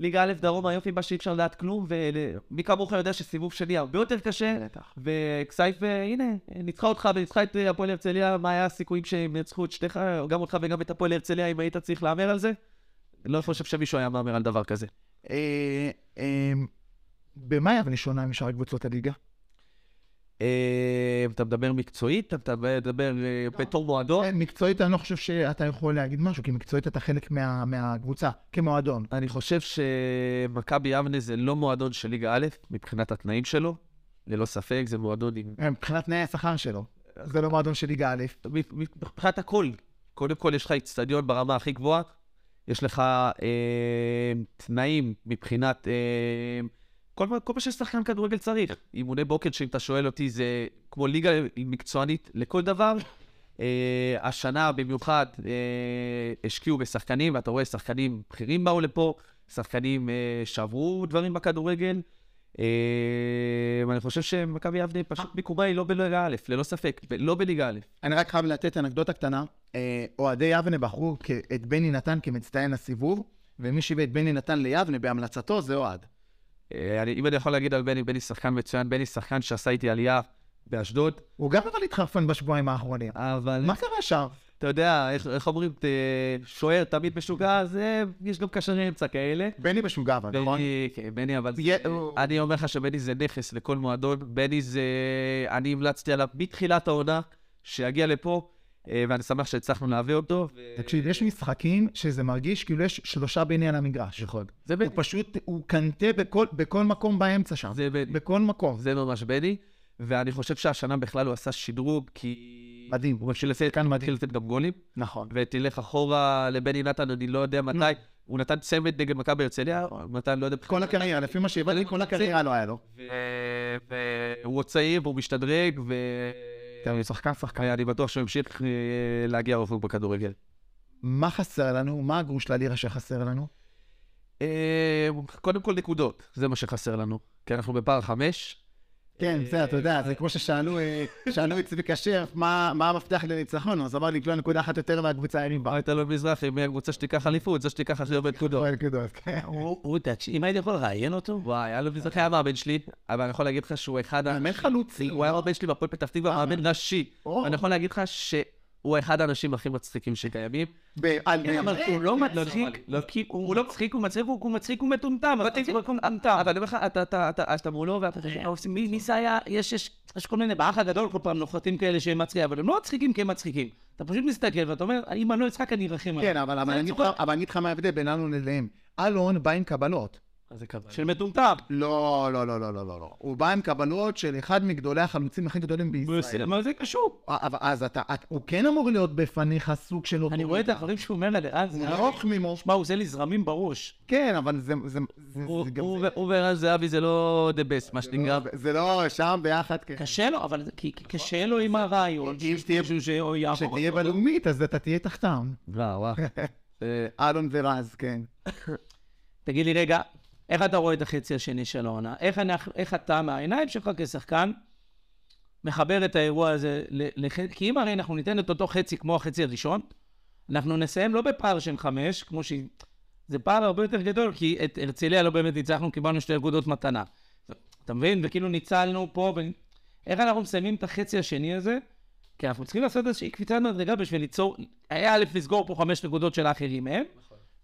ליגה א' דרום, היופי בה שאי אפשר לדעת כלום, ומי כמוך יודע שסיבוב שני הרבה יותר קשה. וכסייפה, הנה, ניצחה אותך וניצחה את הפועל הרצליה, מה היה הסיכויים שהם ינצחו את שתיך, גם אותך וגם את הפועל הרצליה, אם היית צריך להמר על זה? לא חושב שמישהו היה מהמר על דבר כזה. אה, אה, במה יבנה שונה משאר קבוצות הליגה? אה, אתה מדבר מקצועית? אתה מדבר אה, בתור מועדון? אה, מקצועית אני לא חושב שאתה יכול להגיד משהו, כי מקצועית אתה חלק מה- מהקבוצה, כמועדון. אני חושב שמכבי יבנה זה לא מועדון של ליגה א', מבחינת התנאים שלו. ללא ספק, זה מועדון עם... מבחינת תנאי השכר שלו. זה לא מועדון של ליגה א'. מבחינת הכל. קודם כל, יש לך איצטדיון ברמה הכי גבוהה, יש לך אה, תנאים מבחינת... אה, כל, מה- כל מה ששחקן כדורגל צריך. אימוני בוקר, שאם אתה שואל אותי, זה כמו ליגה מקצוענית לכל דבר. אה, השנה במיוחד אה, השקיעו בשחקנים, ואתה רואה שחקנים בכירים באו לפה, שחקנים אה, שעברו דברים בכדורגל. אה, ואני חושב שמכבי יבנה פשוט מיקומה היא לא בליגה א', ללא ספק, לא בליגה א'. אני רק חייב לתת אנקדוטה קטנה. אה, אוהדי יבנה בחרו את בני נתן כמצטיין הסיבוב, ומי שהביא את בני נתן ליבנה בהמלצתו זה אוהד. אה, אני, אם אני יכול להגיד על בני, בני שחקן מצוין, בני שחקן שעשה איתי עלייה באשדוד, הוא גם אבל התחרפן בשבועיים האחרונים. אבל מה קרה שם? אתה יודע, איך, איך אומרים, ת- שוער תמיד משוגע, אז אה, יש גם קשרי אמצע כאלה. בני משוגע אבל, נכון? בני, כן, בני, אבל יה- הוא- אני אומר לך שבני זה נכס לכל מועדון. בני זה... אני המלצתי עליו מתחילת העונה, שיגיע לפה, ואני שמח שהצלחנו להביא אותו. תקשיב, יש משחקים שזה מרגיש כאילו יש שלושה בני על המגרש. נכון. זה בני. הוא פשוט, הוא קנטה בכל, בכל מקום באמצע שם. זה בני. בכל מקום. זה ממש בני, ואני חושב שהשנה בכלל הוא עשה שדרוג, כי... מדהים. הוא התחיל לתת, כאן מדהים. לתת גם גולים. נכון. ותלך אחורה לבני נתן, אני לא יודע מתי. הוא נתן צמד נגד מכבי הרצליה, הוא נתן, לא יודע... כל הקריירה, לפי מה שהבנתי, כל הקריירה לא היה לו. והוא עוד צעיר והוא משתדרג, ו... הוא שחקן שחקן. אני בטוח שהוא ימשיך אה, להגיע רחוק בכדורגל. מה חסר לנו? מה הגרוש ללירה שחסר לנו? אה, קודם כל נקודות, זה מה שחסר לנו. כי אנחנו בפער חמש. כן, זה, אתה יודע, זה כמו ששאלו אה, שאלו את צביקה שרף, מה מה המפתח לניצחון? אז אמר לי, תנו נקודה אחת יותר מהקבוצה הימים בה. ברית אלון מזרחי, מי הקבוצה שתיקח אליפות? זו שתיקח הכי הרבה נקודות. כן. הוא, תקשיב, אם הייתי יכול לראיין אותו, וואי, אלון מזרחי היה מאמן שלי, אבל אני יכול להגיד לך שהוא אחד ה... מאמן חלוצי. הוא היה מאמן שלי בהפועל פתח תקווה, מאמן ראשי. או. אני יכול להגיד לך שהוא אחד האנשים הכי מצחיקים שקיימים. כן, אבל הוא לא מצחיק, לא, הוא לא מצחיק, הוא מצחיק, הוא מצחיק, הוא מטומטם, אבל הוא. אבל אני אומר לך, אתה- מולו ואתה חושב, מי מי זה היה? יש, כל מיני, באח הגדול כל פעם נוחתים כאלה שהם מצחיקים, אבל הם לא מצחיקים כי הם מצחיקים. אתה פשוט מסתכל ואתה אומר, אם אני לא אצחק אני ארחם עליו. כן, אבל אבל אני אגיד לך- אבל אני אגיד לך מה ההבדל בינינו לביניהם. אלון בא עם קבלות. של מטומטם. לא, לא, לא, לא, לא, לא, לא. הוא בא עם קבלות של אחד מגדולי החלוצים הכי גדולים בישראל. מה זה קשור? אבל אז אתה, את- הוא כן אמור להיות בפניך סוג של אני רואה את הדברים שהוא אומר אז הוא ארוך ממו. שמע, הוא עושה לי זרמים בראש. כן, אבל זה זה- זה- הוא- זה גם... הוא ו- הוא ורז זהבי זה לא the best, מה שנקרא. זה לא שם ביחד, כן. קשה לו, אבל זה- קשה לו עם הרעיון. אם. כשתהיה בלאומית, אז אתה תהיה תחתם. וואו, וואו. אה, אלון ורז, כן. תגיד לי רגע, איך אתה רואה את החצי השני של העונה? איך, אנחנו, איך אתה מהעיניים שלך כשחקן מחבר את האירוע הזה לחצי? כי אם הרי אנחנו ניתן את אותו חצי כמו החצי הראשון, אנחנו נסיים לא בפער של חמש, כמו שהיא... זה פער הרבה יותר גדול, כי את הרצליה לא באמת ניצחנו, קיבלנו שתי אגודות מתנה. אתה מבין? וכאילו ניצלנו פה, ו... איך אנחנו מסיימים את החצי השני הזה? כי אנחנו צריכים לעשות איזושהי קפיצת מדרגה בשביל ליצור, היה א' לסגור פה חמש נקודות של האחרים מהם,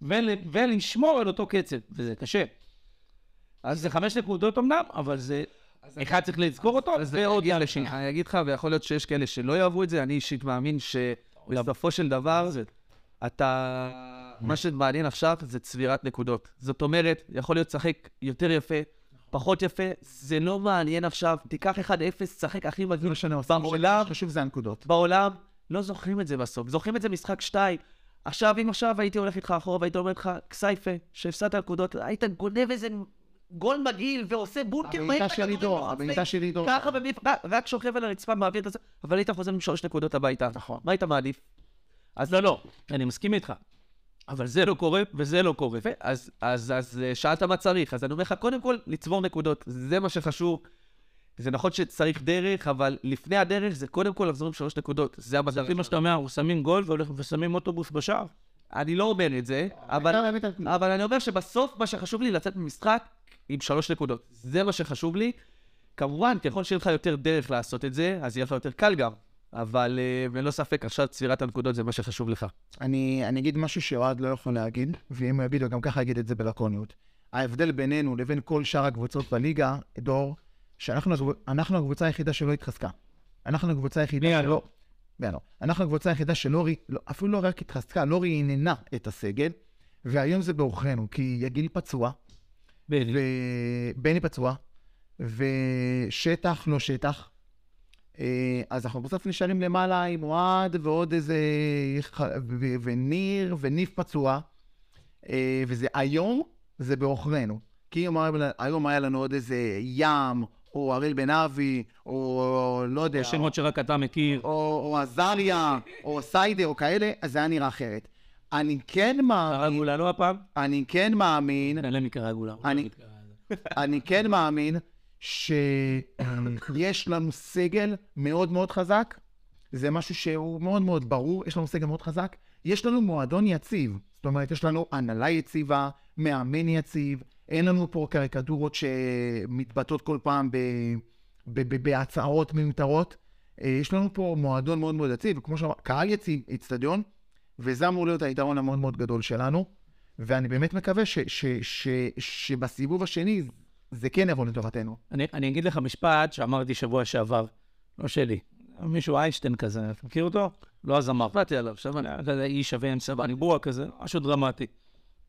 ול, ולשמור על אותו קצב, וזה קשה. אז זה חמש נקודות אמנם, אבל זה... אחד צריך לזכור אותו, אז ועוד אגיד- לשני. אני אגיד לך, ויכול להיות שיש כאלה שלא יאהבו את זה, אני אישית מאמין שבסופו של דבר, אתה... מה שמעניין עכשיו זה צבירת נקודות. זאת אומרת, יכול להיות לשחק יותר יפה, פחות יפה, זה לא מעניין עכשיו, תיקח 1-0, תשחק הכי מגניב. עושה. בעולם, חשוב זה הנקודות. בעולם, לא זוכרים את זה בסוף, זוכרים את זה משחק 2. עכשיו, אם עכשיו הייתי הולך איתך אחורה והייתי אומר לך, כסייפה, שהפסדת נקודות, היית גונב איזה גול מגעיל ועושה בונקר מהיר הבעיטה של עידו, בחוץ, הבעיטה של עידו. ככה במפ... רק- שוכב על הרצפה, מעביר את זה, אבל היית חוזר עם שלוש נקודות הביתה. נכון. מה היית מעדיף? אז לא, לא, אני מסכים איתך. אבל זה לא קורה, וזה לא קורה. יפה, אז, אז, אז אה, שאלת מה צריך, אז אני אומר לך, קודם כל, לצבור נקודות, זה מה שחשוב. זה נכון שצריך דרך, אבל לפני הדרך זה קודם כל לחזור עם שלוש נקודות, זה המטרה. לפי מה שאתה אומר, אנחנו שמים גול והולך- ושמים אוטובוס בשער. אני לא אומר את זה, אבל, אבל אני אומר שבסוף מה שחשוב לי לצאת ממשחק עם שלוש נקודות. זה מה שחשוב לי. כמובן, ככל שיהיה לך יותר דרך לעשות את זה, אז יהיה לך יותר קל גם. אבל אה, ללא ספק, עכשיו צבירת הנקודות זה מה שחשוב לך. אני, אני אגיד משהו שאוהד לא יכול להגיד, ואם הוא יגיד, הוא גם ככה יגיד את זה בלקוניות. ההבדל בינינו לבין כל שאר הקבוצות בליגה, דור, שאנחנו הקב- אנחנו הקבוצה היחידה שלא התחזקה. אנחנו הקבוצה היחידה שלא... בינואר. אנחנו הקבוצה היחידה שלא, רי- לא, אפילו לא רק התחזקה, לא רעננה את הסגל, והיום זה בעוכרינו, כי יגיל פצוע, בדיוק. ובני פצוע, ושטח לא שטח. אה, אז אנחנו בסוף נשארים למעלה עם אוהד ועוד איזה... וניר וניף פצוע. אה, וזה היום, זה בעוכרינו. כי היום היה- היום היה לנו עוד איזה ים, או אריאל בן אבי, או לא יודע, שמות שרק אתה מכיר. או, עזריה, או סיידר, או כאלה, אז זה היה נראה אחרת. אני כן מאמין, קרגולה לא הפעם? אני כן מאמין, נעלם מקרגולה. אני- אני כן מאמין שיש לנו סגל מאוד מאוד חזק, זה משהו שהוא מאוד מאוד ברור, יש לנו סגל מאוד חזק, יש לנו מועדון יציב, זאת אומרת, יש לנו הנהלה יציבה, מאמן יציב, אין לנו פה קריקטורות שמתבטאות כל פעם ב- ב- ב- בהצהרות מיותרות. אה, יש לנו פה מועדון מאוד מאוד יציב, וכמו שאמרת, קהל יציב, איצטדיון, וזה אמור להיות היתרון המאוד מאוד גדול שלנו. ואני באמת מקווה ש, ש, ש, שבסיבוב השני זה כן יבוא לטובתנו. אני, אני אגיד לך משפט שאמרתי שבוע שעבר, לא שלי. מישהו איינשטיין כזה, אתה מכיר אותו? לא הזמר. שמעתי עליו, שמעתי. אתה יודע, איש שווה עם סבא ניבוע כזה, משהו דרמטי.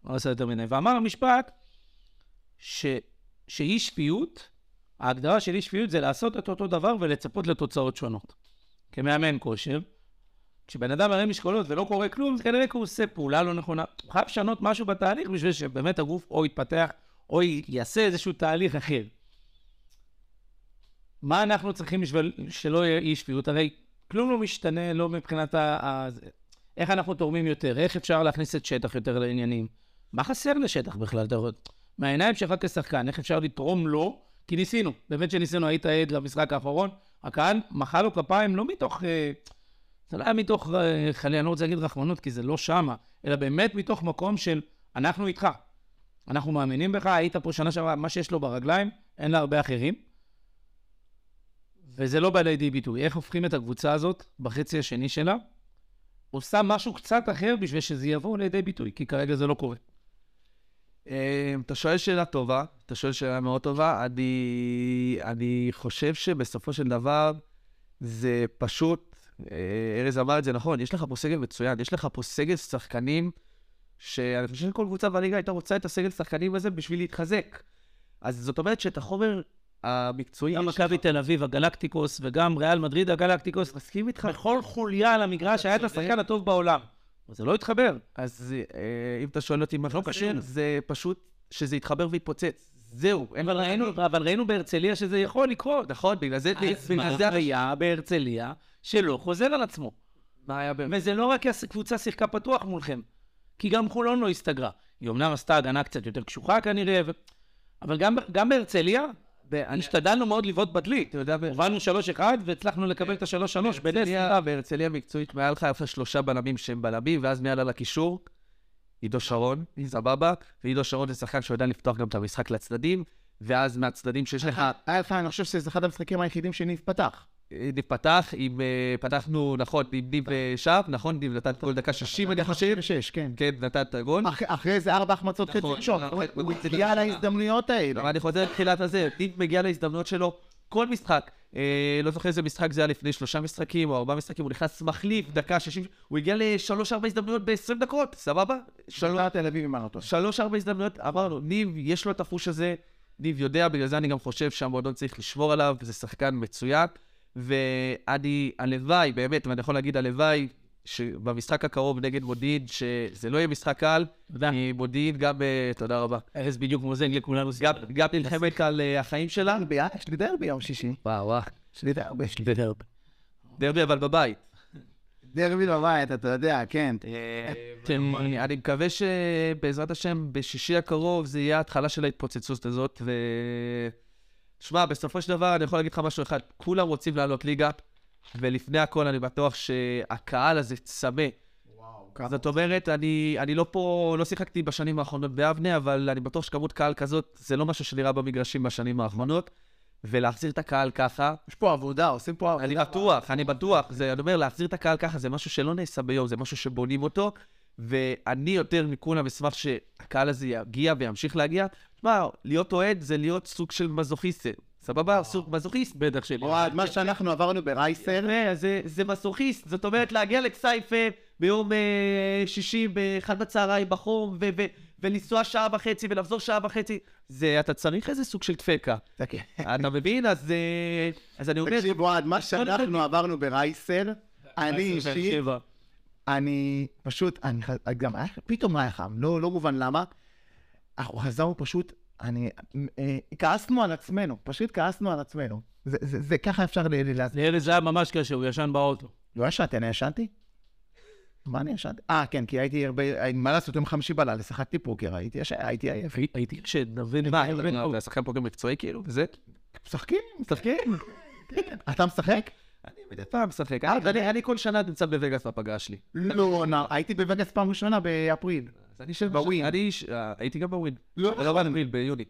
לא עושה יותר מדי. ואמר משפט, ש, שאי שפיות, ההגדרה של אי שפיות זה לעשות את אותו דבר ולצפות לתוצאות שונות. כמאמן כושר, כשבן אדם מרים משקולות ולא קורה כלום, זה כנראה כי הוא עושה פעולה לא נכונה. הוא חייב לשנות משהו בתהליך בשביל שבאמת הגוף או יתפתח או יעשה איזשהו תהליך אחר. מה אנחנו צריכים בשביל שלא יהיה אי שפיות? הרי כלום לא משתנה, לא מבחינת. ה... איך אנחנו תורמים יותר, איך אפשר להכניס את שטח יותר לעניינים. מה חסר לשטח בכלל? אתה רואה? מהעיניים שלך כשחקן, איך אפשר לתרום לו? כי ניסינו, באמת שניסינו, היית עד למשחק האחרון, הקהל מחא לו כפיים לא מתוך... אה, זה לא היה מתוך, אה, חלילה, אני לא רוצה להגיד רחמנות, כי זה לא שמה, אלא באמת מתוך מקום של אנחנו איתך. אנחנו מאמינים בך, היית פה שנה שעברה, מה שיש לו ברגליים, אין להרבה אחרים. וזה לא בא לידי ביטוי. איך הופכים את הקבוצה הזאת, בחצי השני שלה, עושה משהו קצת אחר בשביל שזה יבוא לידי ביטוי, כי כרגע זה לא קורה. אה, אתה שואל שאלה טובה, אתה שואל שאלה מאוד טובה. אני, אני חושב שבסופו של דבר זה פשוט, ארז אמר את זה נכון, יש לך פה סגל מצוין, יש לך פה סגל שחקנים, שאני חושב שכל קבוצה בליגה הייתה רוצה את הסגל שחקנים הזה בשביל להתחזק. אז זאת אומרת שאת החומר המקצועי... גם מכבי. תל אביב הגלקטיקוס, וגם ריאל מדריד הגלקטיקוס, מסכים איתך. בכל חוליה על המגרש היה את השחקן הטוב בעולם. זה לא התחבר. אז אה, אם אתה שואל אותי מה לא חסר. זה פשוט שזה יתחבר ויתפוצץ. זהו, אבל ראינו, אבל ראינו בהרצליה שזה יכול לקרות. נכון, בגלל זה... אז מה היה בהרצליה שלא חוזר על עצמו? מה היה באמת? וזה לא רק כי הקבוצה שיחקה פתוח מולכם, כי גם חולון לא הסתגרה. היא אמנם עשתה הגנה קצת יותר קשוחה כנראה, ו... אבל גם, גם בהרצליה, השתדלנו מאוד לבעוט בדלי. אתה יודע, הובלנו 3-1 והצלחנו לקבל את ה-3-3 בנס. בהרצליה, מקצועית, לך היה לך שלושה בלמים שהם בלמים, ואז מעל על הקישור, עידו שרון, סבבה, ועידו שרון זה שחקן שיודע לפתוח גם את המשחק לצדדים, ואז מהצדדים שיש לך, היה לך, אני חושב שזה אחד המשחקים היחידים שניב פתח. ניב פתח, עם, אה, פתחנו, נכון, עם ניב אה, שב, נכון, ניב נתן כל דקה 60, אני חושב, 6, כן. כן, נתן את הגול. אח- אחרי איזה ארבע החמצות חצי נכון, ראשון. נכון. הוא הגיע להזדמנויות האלה. אבל אני חוזר לתחילת הזה, ניב מגיע להזדמנויות שלו, כל משחק. אה, לא זוכר איזה משחק זה היה לפני שלושה משחקים או ארבעה משחקים, הוא נכנס מחליף, דקה 60, הוא הגיע לשלוש-ארבע הזדמנויות ב-20 דקות, סבבה? שלוש-ארבע הזדמנויות, אמרנו, ניב, יש לו את הפוש הזה, ניב יודע, בגלל זה אני גם חושב שהמועדון צריך לשמור עליו, זה שחקן מצוין, ואני, הלוואי, באמת, ואני יכול להגיד הלוואי, שבמשחק הקרוב נגד מודיעין, שזה לא יהיה משחק קל, תודה. כי מודיעין גם, אה, תודה רבה, ארז בדיוק מוזן לכולנו. גם, גם נלחמת על אה, החיים שלה. דרבי, אה? יש לי דרבי יום שישי. וואו, וואו. יש לי דרבי. יש לי דרבי אבל בבית. דרבי בבית, אתה יודע, כן. אני מקווה שבעזרת השם, בשישי הקרוב זה יהיה ההתחלה של ההתפוצצות הזאת, ו... שמע, בסופו של דבר אני יכול להגיד לך משהו אחד, כולם רוצים לעלות ליגה, ולפני הכל אני בטוח שהקהל הזה צמא. זאת אומרת, אני, אני לא פה, לא שיחקתי בשנים האחרונות באבנה, אבל אני בטוח שכמות קהל כזאת, זה לא משהו שנראה במגרשים בשנים האחרונות, ולהחזיר את הקהל ככה, יש פה עבודה, עושים פה עבודה. אני בטוח, אני בטוח. זה, אני אומר, להחזיר את הקהל ככה זה משהו שלא נעשה ביום, זה משהו שבונים אותו, ואני יותר מכולם אשמח שהקהל הזה יגיע וימשיך להגיע. מה, להיות אוהד זה להיות סוג של מזוכיסט. סבבה? סוג מזוכיסט. בטח שלי. אוהד, מה שאנחנו עברנו ברייסר, זה, זה מסוכיסט, זאת אומרת להגיע לכסייפה ביום אה, שישי באחד בצהריים בחום, ולנסוע שעה וחצי ולחזור שעה וחצי, זה, אתה צריך איזה סוג של דפקה. אתה מבין? אז, אה, אז אני אומר, תקשיב, אוהד, מה שאנחנו עברנו ברייסר, אני אישית, אני פשוט, אני גם היה, פתאום היה חם, לא, לא מובן למה. אנחנו חזרנו פשוט, אני, אה, כעסנו על עצמנו, פשוט כעסנו על עצמנו. זה, זה, זה ככה אפשר ל- ל- להסביר. לארז זה היה ממש קשה, הוא ישן באוטו. לא ישנתי, אני ישנתי? מה אני ישנתי? אה, כן, כי הייתי הרבה, אה, מה לעשות, יום חמישי בלילה, שיחקתי פוקר, הייתי ישן, הייתי עייף. הייתי קשה, נבין מה, אתה שחקן פוקר מקצועי כאילו? וזה? משחקים, משחקים. אתה משחק? אני מדי פעם משחק. אה, אני כל שנה נמצא בווגאס בפגרה שלי. לא, הייתי בווגאס פעם ראשונה באפריל. ב Wynn. אני אה, הייתי גם ב Wynn. לא. לא באפריל, ביוני.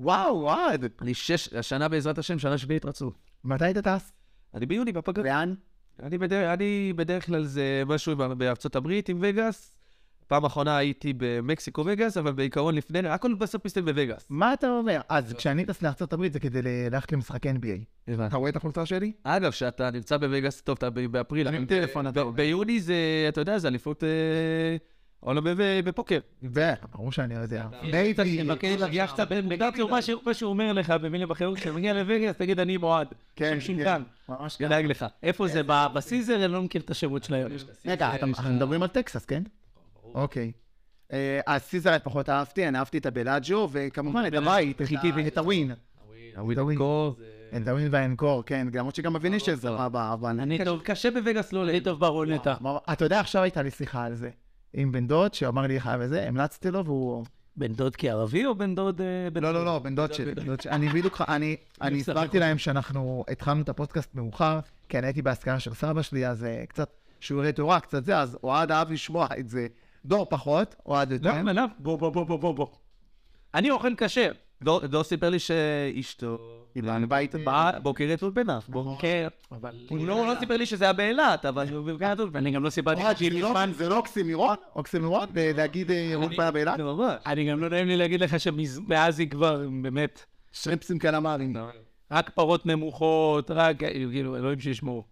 וואו, אוהד. אני שש, השנה בעזרת השם, שנה שביעית רצוף. מתי אתה טס? אני ביוני בפגרה. לאן? אני בדרך, אני בדרך כלל זה משהו בארצות הברית עם וגאס. פעם אחרונה הייתי במקסיקו וגאס, אבל בעיקרון לפני, הכל בסוף מסתיים בווגאס. מה אתה אומר? אז כשאני טס לארה"ב זה כדי ללכת למשחקי NBA. אתה רואה את החולצה שלי? אגב, כשאתה נמצא בווגאס, טוב, אתה באפריל. אני עם טלפון, ביוני זה, אתה יודע, זה אליפות אה, עולם ב- בפוקר. ברור שאני יודע. נאיבי. מה שהוא- מה שהוא אומר לך במילים אחרות, כשאתה מגיע לווגאס, תגיד אני מועד. כן, כן. ממש דאג לך. איפה זה? בסיזר? אני לא מכיר את השמות של היום. רגע, אנחנו מדברים על טקסס, כן? אוקיי. אה, אז סיזר פחות אהבתי, אני אהבתי את הבלאג'ו, וכמובן את הבית, חיכיתי את הווין. הווין הווין. את הווין והאנקור, כן, למרות שגם הווינישל זה רע אבל... אני טוב, קשה בווגאס לא אני טוב ברולטה. מה- אתה יודע, עכשיו הייתה לי שיחה על זה. עם בן דוד, שאמר לי חייב וזה, המלצתי לו והוא... בן דוד כערבי או בן דוד... אה, לא? לא, לא, בן דוד שלי. אני בדיוק, אני הסברתי להם שאנחנו התחלנו את הפודקאסט מאוחר, כי אני הייתי בהשכרה של סבא שלי, אז אה, קצת שיעורי תורה, קצת זה, אז אוהד אהב לשמוע את זה. דור פחות, אוהד יותר. לא, לא, בוא, בוא, בוא, בוא, בוא, בוא. אני אוכל כשר. דור סיפר לי שאשתו... אילן בית באה בוקרת אולפנה. כן, אבל... הוא לא לא סיפר לי שזה היה באילת, אבל הוא בבקעת ואני גם לא סיפרתי אוהד, שג'ימי זה לא-. זה לא אוקסימירון? אוקסימירון? להגיד אה, אולפנה באילת? ממש. אני גם לא נעים לי להגיד לך שמאז היא כבר, באמת, שרימפסים קלמרים. רק פרות נמוכות, רק, כאילו, אלוהים שישמעו.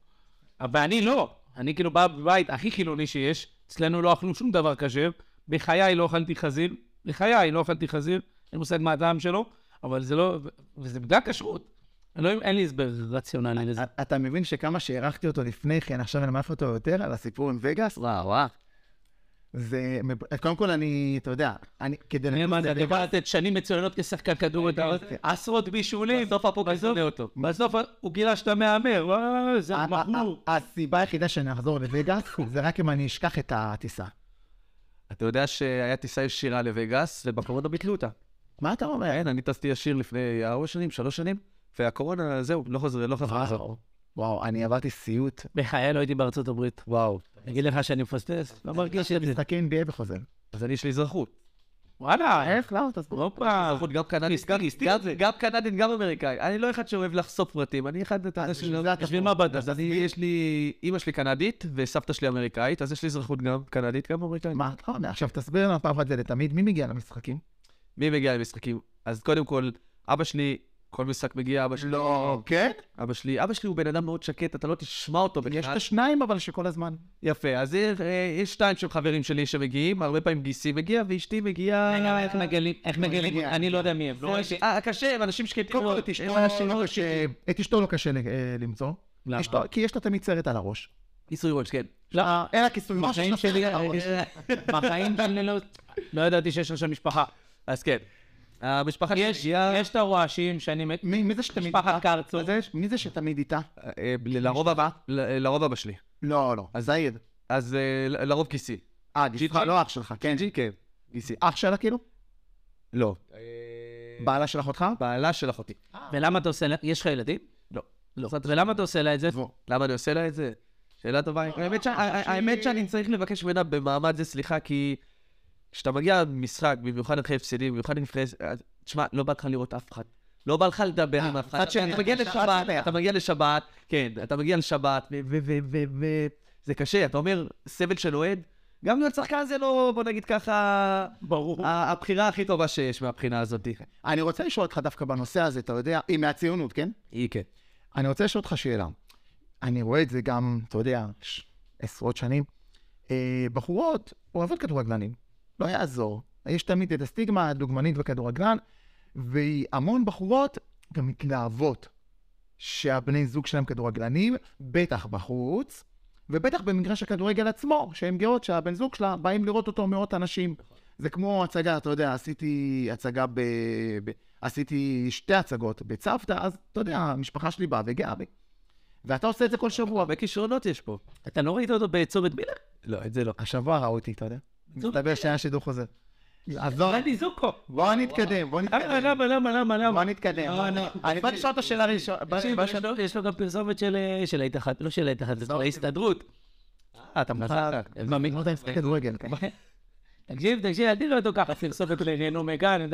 אבל אני לא. אני כאילו בא בבית הכי חילוני שיש, אצלנו לא אכלו שום דבר כשר, בחיי לא אכלתי חזיר, בחיי לא אכלתי חזיר, אין מושג מה הטעם שלו, אבל זה לא, וזה בגלל כשרות. אלוהים, אין לי הסבר רציונלי לזה. אתה מבין שכמה שהערכתי אותו לפני כן, עכשיו אני מעריך אותו יותר על הסיפור עם וגאס? וואו, וואו. זה... קודם כל אני, אתה יודע, אני... כדי... אני אמרתי, אני יכול לתת שנים מצוינות כשחקן כדורגל, עשרות בישולים, בסוף בסוף- שונא אותו. בסוף הוא גילה שאתה מהמר, זה מכור. ה- הסיבה היחידה שאני אחזור לווגאס זה רק אם אני אשכח את הטיסה. אתה יודע שהיה טיסה ישירה לווגאס, ובקורונה ביטלו אותה. מה אתה אומר? כן, אני טסתי ישיר לפני ארבע שנים, שלוש שנים, והקורונה, זהו, לא חוזר, לא חזר. וואו, וואו, אני עברתי סיוט. בחיי לא הייתי בארצות הברית. וואו. אני אגיד לך שאני מפספס? לא מרגיש את זה. משחקי NBA וחוזר. אז אני, יש לי אזרחות. וואלה, איך? למה? תסביר. הופה. אזרחות גם קנדית, גם- קנדית, גם אמריקאי. אני לא אחד שאוהב לחשוף פרטים, אני אחד, יודע, בשביל. מה באת? אז אני, יש לי, אימא שלי קנדית, וסבתא שלי אמריקאית, אז יש לי אזרחות גם קנדית, גם אמריקאית. מה אתה אומר? עכשיו תסביר לנו פעם אחת זה לתמיד, מי מגיע למשחקים? מי מגיע למשחקים? אז קודם כל, אבא שלי, כל משחק מגיע, אבא שלי... לא, כן? אבא שלי, אבא שלי הוא בן אדם מאוד שקט, אתה לא תשמע אותו בכלל. יש את השניים אבל שכל הזמן. יפה, אז יש, אה, שתיים של חברים שלי שמגיעים, הרבה פעמים גיסי מגיע, ואשתי מגיעה... איך מגלים, איך מגלים, אני לא יודע מי הם. לא ראיתי. אה, קשה, הם אנשים שקטים קודם כל. את אשתו הם לא קשה- את אשתו לא קשה אה, למצוא. למה? כי יש לה תמיד סרט על הראש. כיסוי ראש, כן. לא, אין לה כיסוי ראש. בחיים שלי, בחיים שלי לא- לא ידעתי שיש עכשיו משפחה. אז כן. המשפחה שלי יש את הרועשים שאני מת... מי מי זה שתמיד משפחת איתה? קרצו. מי זה- מי זה שתמיד איתה? אה, לרוב אבא, ל- לרוב אבא שלי. לא, לא. זעיד. אז אה, ל- לרוב כיסי. אה, גיסך, לא אח שלך, כן. ג'י, כן. גיסי. אח שלה כאילו? לא. בעלה של אחותך? בעלה של אחותי. ולמה אתה עושה לה... יש לך ילדים? לא. לא. ולמה אתה עושה לה את זה? למה אני עושה לה את זה? שאלה טובה. האמת שאני צריך לבקש ממנה במעמד זה סליחה, כי כשאתה מגיע למשחק, במיוחד אחרי הפסדים, במיוחד לנבחרת, אז, תשמע, לא בא לך לראות אף אחד. לא בא לך לדבר עם אף אחד. אתה מגיע לשבת. אתה מגיע לשבת, כן, אתה מגיע לשבת, וזה קשה, אתה אומר, סבל של אוהד, גם להיות שחקן זה לא, בוא נגיד ככה, ברור. הבחירה הכי טובה שיש מהבחינה הזאת. אני רוצה לשאול אותך דווקא בנושא הזה, אתה יודע, היא מהציונות, כן? היא כן. אני רוצה לשאול אותך שאלה. אני רואה את זה גם, אתה יודע. עשרות שנים. אה, בחורות אוהבות כדורגלנים, לא יעזור. יש תמיד את הסטיגמה הדוגמנית בכדורגלן, והמון בחורות גם מתלהבות שהבני זוג שלהם כדורגלנים, בטח בחוץ, ובטח במגרש הכדורגל עצמו, שהן גאות שהבן זוג שלה באים לראות אותו מאות אנשים. זה כמו הצגה, אתה יודע, עשיתי הצגה ב... ב... עשיתי שתי הצגות בצוותא, אז אתה יודע, המשפחה שלי באה וגאה בי. ואתה עושה את זה כל שבוע. הרבה כישרונות יש פה. אתה לא ראית אותו בצומת מילר? לא, את זה לא. השבוע ראו אותי, אתה יודע. מסתבר שהיה שידור חוזר. אז לא, רני זוקו. בוא נתקדם, בוא למה, נתקדם. למה, למה, למה, למה? בוא נתקדם. לא, לא. אני בא לשאול את השאלה הראשונה. יש לו- גם פרסומת של של ההתאחד, לא של ההתאחד, זה של ההסתדרות. אה, אתה מוכן? לא יודע אם זה כדורגל. תקשיב, תקשיב, אל תראה אותו ככה, פרסומת לרנו מגן,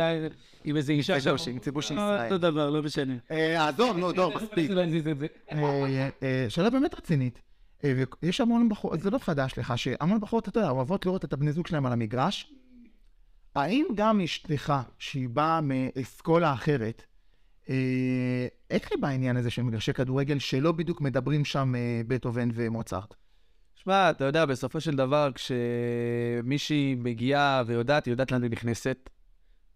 עם איזה אישה שם. שימצאו של לא, ישראל. אותו דבר, לא משנה. אה, עזוב, נו, טוב, מספיק. אה, אה, שאלה באמת רצינית. אה, ויש המון בחורות, זה לא חדש לך, שהמון בחורות, אתה יודע, אוהבות לראות את הבני זוג שלהם על המגרש. האם גם אשתך, שהיא באה מאסכולה אחרת, אה, איך היא בעניין הזה של מגרשי כדורגל, שלא בדיוק מדברים שם אה, בטהובן ומוצרט? שמע, אתה יודע, בסופו של דבר, כשמישהי מגיעה ויודעת, היא יודעת לאן היא נכנסת.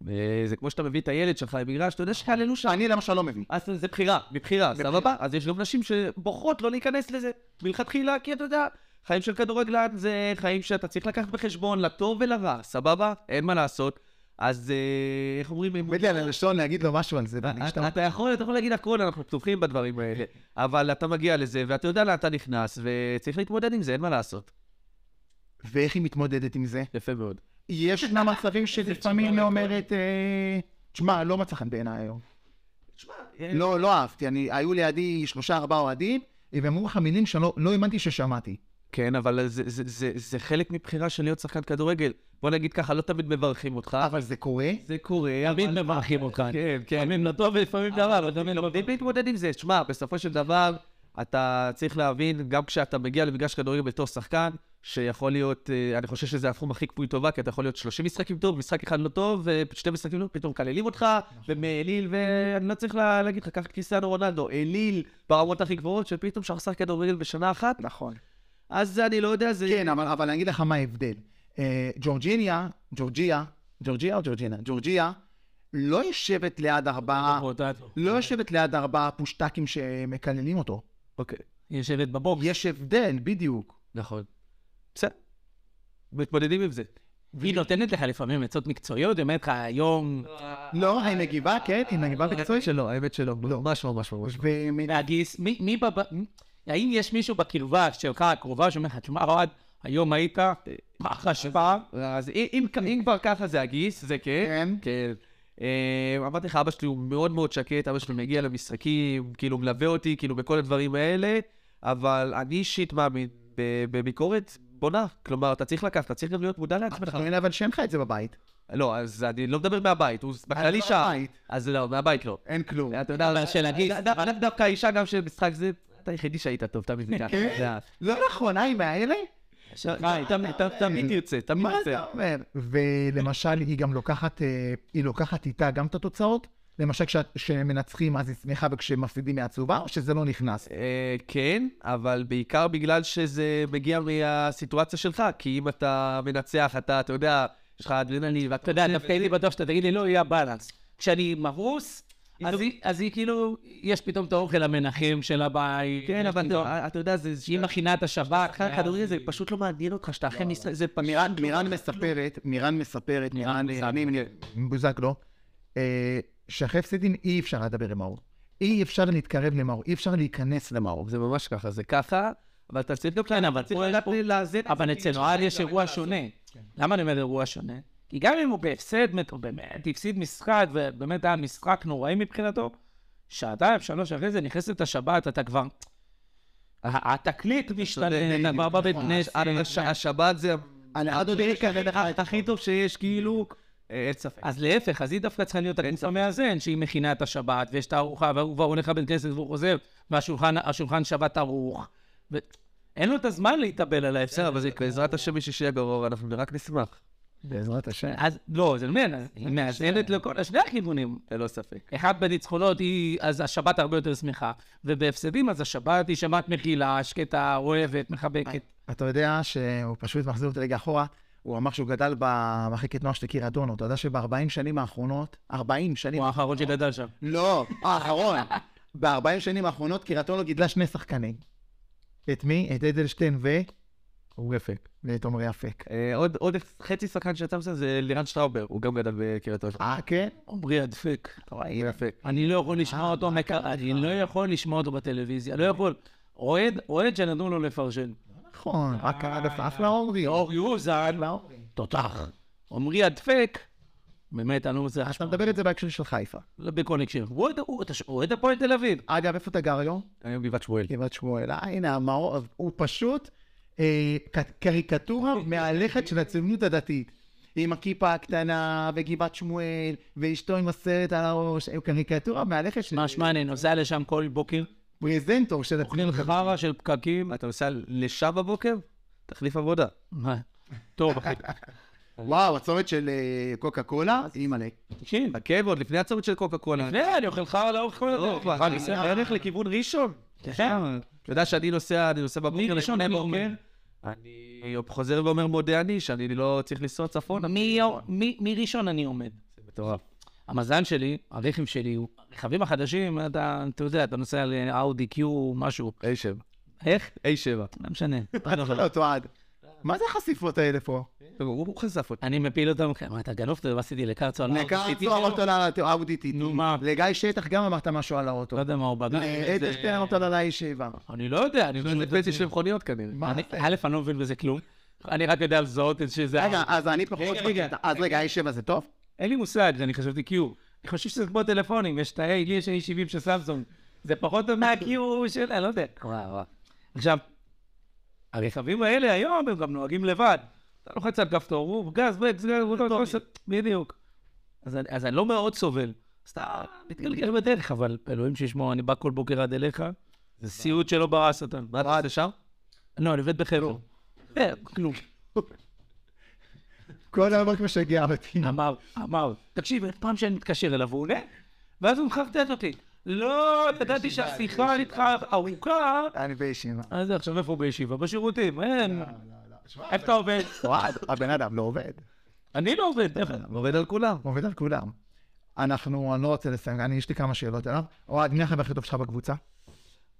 אה, זה כמו שאתה מביא את הילד שלך למגרש, אתה יודע שיעללו שם. אני למשל לא מבין. אז זה בחירה, מבחירה, סבבה? אז יש גם נשים שבוחרות לא להיכנס לזה מלכתחילה, כי אתה יודע, חיים של כדורגלן זה חיים שאתה צריך לקחת בחשבון, לטוב ולרע, סבבה? אין מה לעשות. אז אה, איך אומרים? עומד לי על הלשון להגיד לו משהו על זה. אתה יכול, אתה יכול להגיד הכל, אנחנו פתוחים בדברים האלה. אבל אתה מגיע לזה, ואתה יודע לאן אתה נכנס, וצריך להתמודד עם זה, אין מה לעשות. ואיך היא מתמודדת עם זה? יפה מאוד. יש ישנם מצבים שלפעמים היא אומרת, אה, תשמע, לא מצא חן בעיניי היום. לא, לא אהבתי. אני, היו לידי שלושה, ארבעה אוהדים, והם אמרו לך מילים שלא לא האמנתי ששמעתי. כן, אבל זה, זה, זה, זה חלק מבחירה של להיות שחקן כדורגל. בוא נגיד ככה, לא תמיד מברכים אותך. אבל זה קורה. זה קורה, תמיד אבל... מברכים אותך. כן, כן. לפעמים לטוב ולפעמים לרע, אבל תמיד לא לומדים להתמודד עם זה. שמע, בסופו של דבר, אתה צריך להבין, גם כשאתה מגיע למגרש כדורגל בתור שחקן, שיכול להיות, אה, אני חושב שזה התחום הכי כפוי טובה, כי אתה יכול להיות 30 משחקים טוב, משחק אחד לא טוב, ושתי משחקים לא, פתאום מקללים אותך, ומעליל, ואני לא צריך לה- להגיד לך, קח את קריסטיאנו רונלדו, העליל ברמות הכי גבוהות, שפתאום שחק כדורגל בשנה אחת, נכון. אז אני לא יודע, זה... כן, אבל, אבל אני אגיד לך מה ההבדל. אה, ג'ורג'יניה, ג'ורג'יה, ג'ורג'יה או ג'ורג'ינה? ג'ורג'יה לא יושבת ליד ארבעה, לא יושבת ליד ארבעה פושטקים שמקללים אותו. אוקיי, היא יושבת בבוקס. יש הבדל, בדיוק. נכון. בסדר. מתמודדים עם זה. היא נותנת לך לפעמים עצות מקצועיות, היא אומרת לך, היום לא, היא מגיבה, כן, היא מגיבה מקצועית. שלא, האמת שלא. ממש ממש ממש. ומ- להגיס, מי בב... האם יש מישהו בקרבה שלך, הקרובה, שאומר לך, תשמע, אוהד, היום היית פח אשפה, אז אם, כבר ככה זה הגיס, זה כן. כן. כן. אה, אמרתי לך, אבא שלי הוא מאוד מאוד שקט, אבא שלי מגיע למשחקים, כאילו מלווה אותי, כאילו בכל הדברים האלה, אבל אני אישית מאמין בביקורת בונה. כלומר, אתה צריך לקחת, אתה צריך גם להיות מודע לעצמך. אתה מבין אבל שאין לך את זה בבית. לא, אז אני לא מדבר מהבית, הוא בכללי לא שעה. מהבית. אז לא, מהבית לא. אין כלום. אתה יודע, אבל דו- דווקא האישה גם של משחק זה, אתה היחידי שהיית טוב, תמיד ככה. כן? לא נכון, היי, מהאלה? חי, תמיד- תמיד- תמיד תרצה, תמיד מה תרצה. אתה אומר? ולמשל, היא גם לוקחת, אה, היא לוקחת איתה גם את התוצאות? למשל, כשמנצחים אז היא שמחה וכשמפסידים היא עצובה, או שזה לא נכנס? אה, כן, אבל בעיקר בגלל שזה מגיע מהסיטואציה שלך, כי אם אתה מנצח, אתה, אתה יודע, יש לך אדרנלין, ואתה אתה יודע, דווקא הייתי בטוח שאתה תגיד לי, לא, יהיה הבאלנס. כשאני מרוס, אז היא- אז היא כאילו, יש פתאום את האוכל המנחם של הבית. כן, אבל פתאום- אתה- יודע, זה... שהיא מכינה את השבת. כדורגל זה פשוט לא מעניין אותך, שאתה אחרי משחק, זה פשוט... מירן, מירן מספרת, מירן מספרת, מירן. אני בוזגלו, אה, שאחרי הפסדים אי אפשר לדבר עם מאור. אי אפשר להתקרב למאור, אי אפשר להיכנס למאור. זה ממש ככה, זה ככה, אבל אתה צריך גם... כן, אבל צריך פה- לדעת פה- לאזן את זה, אבל כי אצל יש אירוע. שונה. למה אני אומר אירוע שונה? כי גם אם הוא בהפסד, הוא באמת הפסיד משחק, ובאמת היה משחק נוראי מבחינתו, שעתיים, שלוש אחרי זה נכנסת השבת, אתה כבר... התקליט משתנה, כבר בבית כנסת. הש- השבת זה אני עד עוד את הכי טוב שיש, כאילו, אין ספק. אז להפך, אז היא דווקא צריכה להיות הגוף המאזן, שהיא מכינה את השבת, ויש את הארוחה, והוא כבר הולך לבית כנסת והוא חוזר, והשולחן השולחן שבת ערוך. ו- אין לו את הזמן להתאבל על ההפסד. אבל זה בעזרת השם מישהו שיהיה גרוע, אנחנו רק נשמח. בעזרת השם. אז לא, זה אומר, היא מאזנת לכל שני הכיוונים. ללא ספק. אחד בניצחונות היא, אז השבת הרבה יותר שמחה, ובהפסדים אז השבת היא שבת מכילה, שקטה, אוהבת, מחבקת. אתה יודע שהוא פשוט מחזיר אותי רגע אחורה. הוא אמר שהוא גדל במחלקת נוער של קריית אונו. אתה יודע שב-40 שנים האחרונות, 40 שנים... הוא האחרון שגדל שם. לא, האחרון. ב-40 שנים האחרונות קריית אונו גידלה שני שחקנים. את מי? את אדלשטיין ו... הוא אפק. ואת עמרי אפק. אה, עוד עוד חצי שחקן שיצא מזה זה לירן שטראובר, הוא גם גדל בקריית אונו. אה, כן? אתה רואה, הוא אפק. אני לא יכול לשמוע אותו, מקר- אני לא יכול לשמוע אותו בטלוויזיה, לא יכול. אוהד, אוהד שנתנו לו לפרשן. נכון, רק אחלה עמרי. אור יוזן, תותח. עמרי הדפק, באמת, אני לא רוצה... אתה מדבר את זה בהקשר של חיפה. בכל הקשר. הוא אוהד- אתה הפועל תל אביב. אגב, איפה אתה גר היום? היום גבעת שמואל. גבעת שמואל. אה, הנה, הוא פשוט אה, קריקטורה מהלכת של הציונות הדתית. עם הכיפה הקטנה, וגבעת שמואל, ואשתו עם הסרט על הראש, הוא קריקטורה מהלכת של מה, שמע, אני נוסע לשם כל בוקר, פרזנטור של אוכלים חרא של פקקים. אתה נוסע לשם בבוקר? תחליף עבודה. מה? טוב, אחי. וואו, הצומת של אה, קוקה קולה, אימא'לה. תקשיב, חכה, ועוד לפני הצומת של קוקה קולה. לפני, אני אוכל חרא לאורך כל הדרך. לא, אני נוסע בערך לכיוון ראשון. כן. אתה יודע שאני נוסע, אני נוסע בבוקר מראשון לשם אני בוקר. אני חוזר ואומר מודה אני, שאני לא צריך לנסוע צפונה. מי- מראשון אני עומד. זה מטורף. המזל שלי, הרכב שלי, הרכבים החדשים, אתה אתה יודע, אתה נוסע לאאודי קיו, משהו. A7. איך? A7. לא משנה. לא, תועד. מה זה החשיפות האלה פה? הוא חשף אותי. אני מפיל אותם, מה, אתה גנוב אותו, עשיתי לקרצו על האוטו. נקרצו אמרת לה אאודי טיטי. נו, מה? לגיא שטח גם אמרת משהו על האוטו. לא יודע מה הוא בגן. אדלשטיין אמרת לה לישיבה. אני לא יודע, אני לא זה יודע. פצי של מכוניות כנראה. א', אני לא מבין בזה כלום. אני רק יודע לזהות את שזה... רגע, אז אני פחות... אז רגע, i7 זה טוב? אין לי מושג, אני חשבתי קיו. אני חושב שזה כמו טלפונים, יש את ה-A, לי יש A70 של סמסונג. זה פחות טוב מהקיו של... אני לא יודע. וואו. עכשיו, הרכבים האלה היום הם גם נוהגים לבד. אתה לוחץ על כפתור, הוא גז, ברקס, גז. בדיוק. אז אני- לא מאוד סובל. אז אתה מתגלגל בדרך, אבל אלוהים שישמור, אני בא כל בוקר עד אליך, זה סיוט שלא ברא השטן. מה אתה עושה שם? לא, אני עובד בחבר. אה, כלום. כל היום רק משגע אותי. אמר, אמר, תקשיב, פעם שאני מתקשר אליו, הוא עונה, ואז הוא מחרטט אותי. לא, ידעתי שהשיחה איתך ארוכה. אני בישיבה. אז עכשיו איפה הוא בישיבה? בשירותים, אין. איפה אתה עובד? אוהד, הבן אדם לא עובד. אני לא עובד, איך? הוא עובד על כולם. עובד על כולם. אנחנו, אני לא רוצה לסיים, אני, יש לי כמה שאלות אליו. אוהד, מי החבר הכי טוב שלך בקבוצה?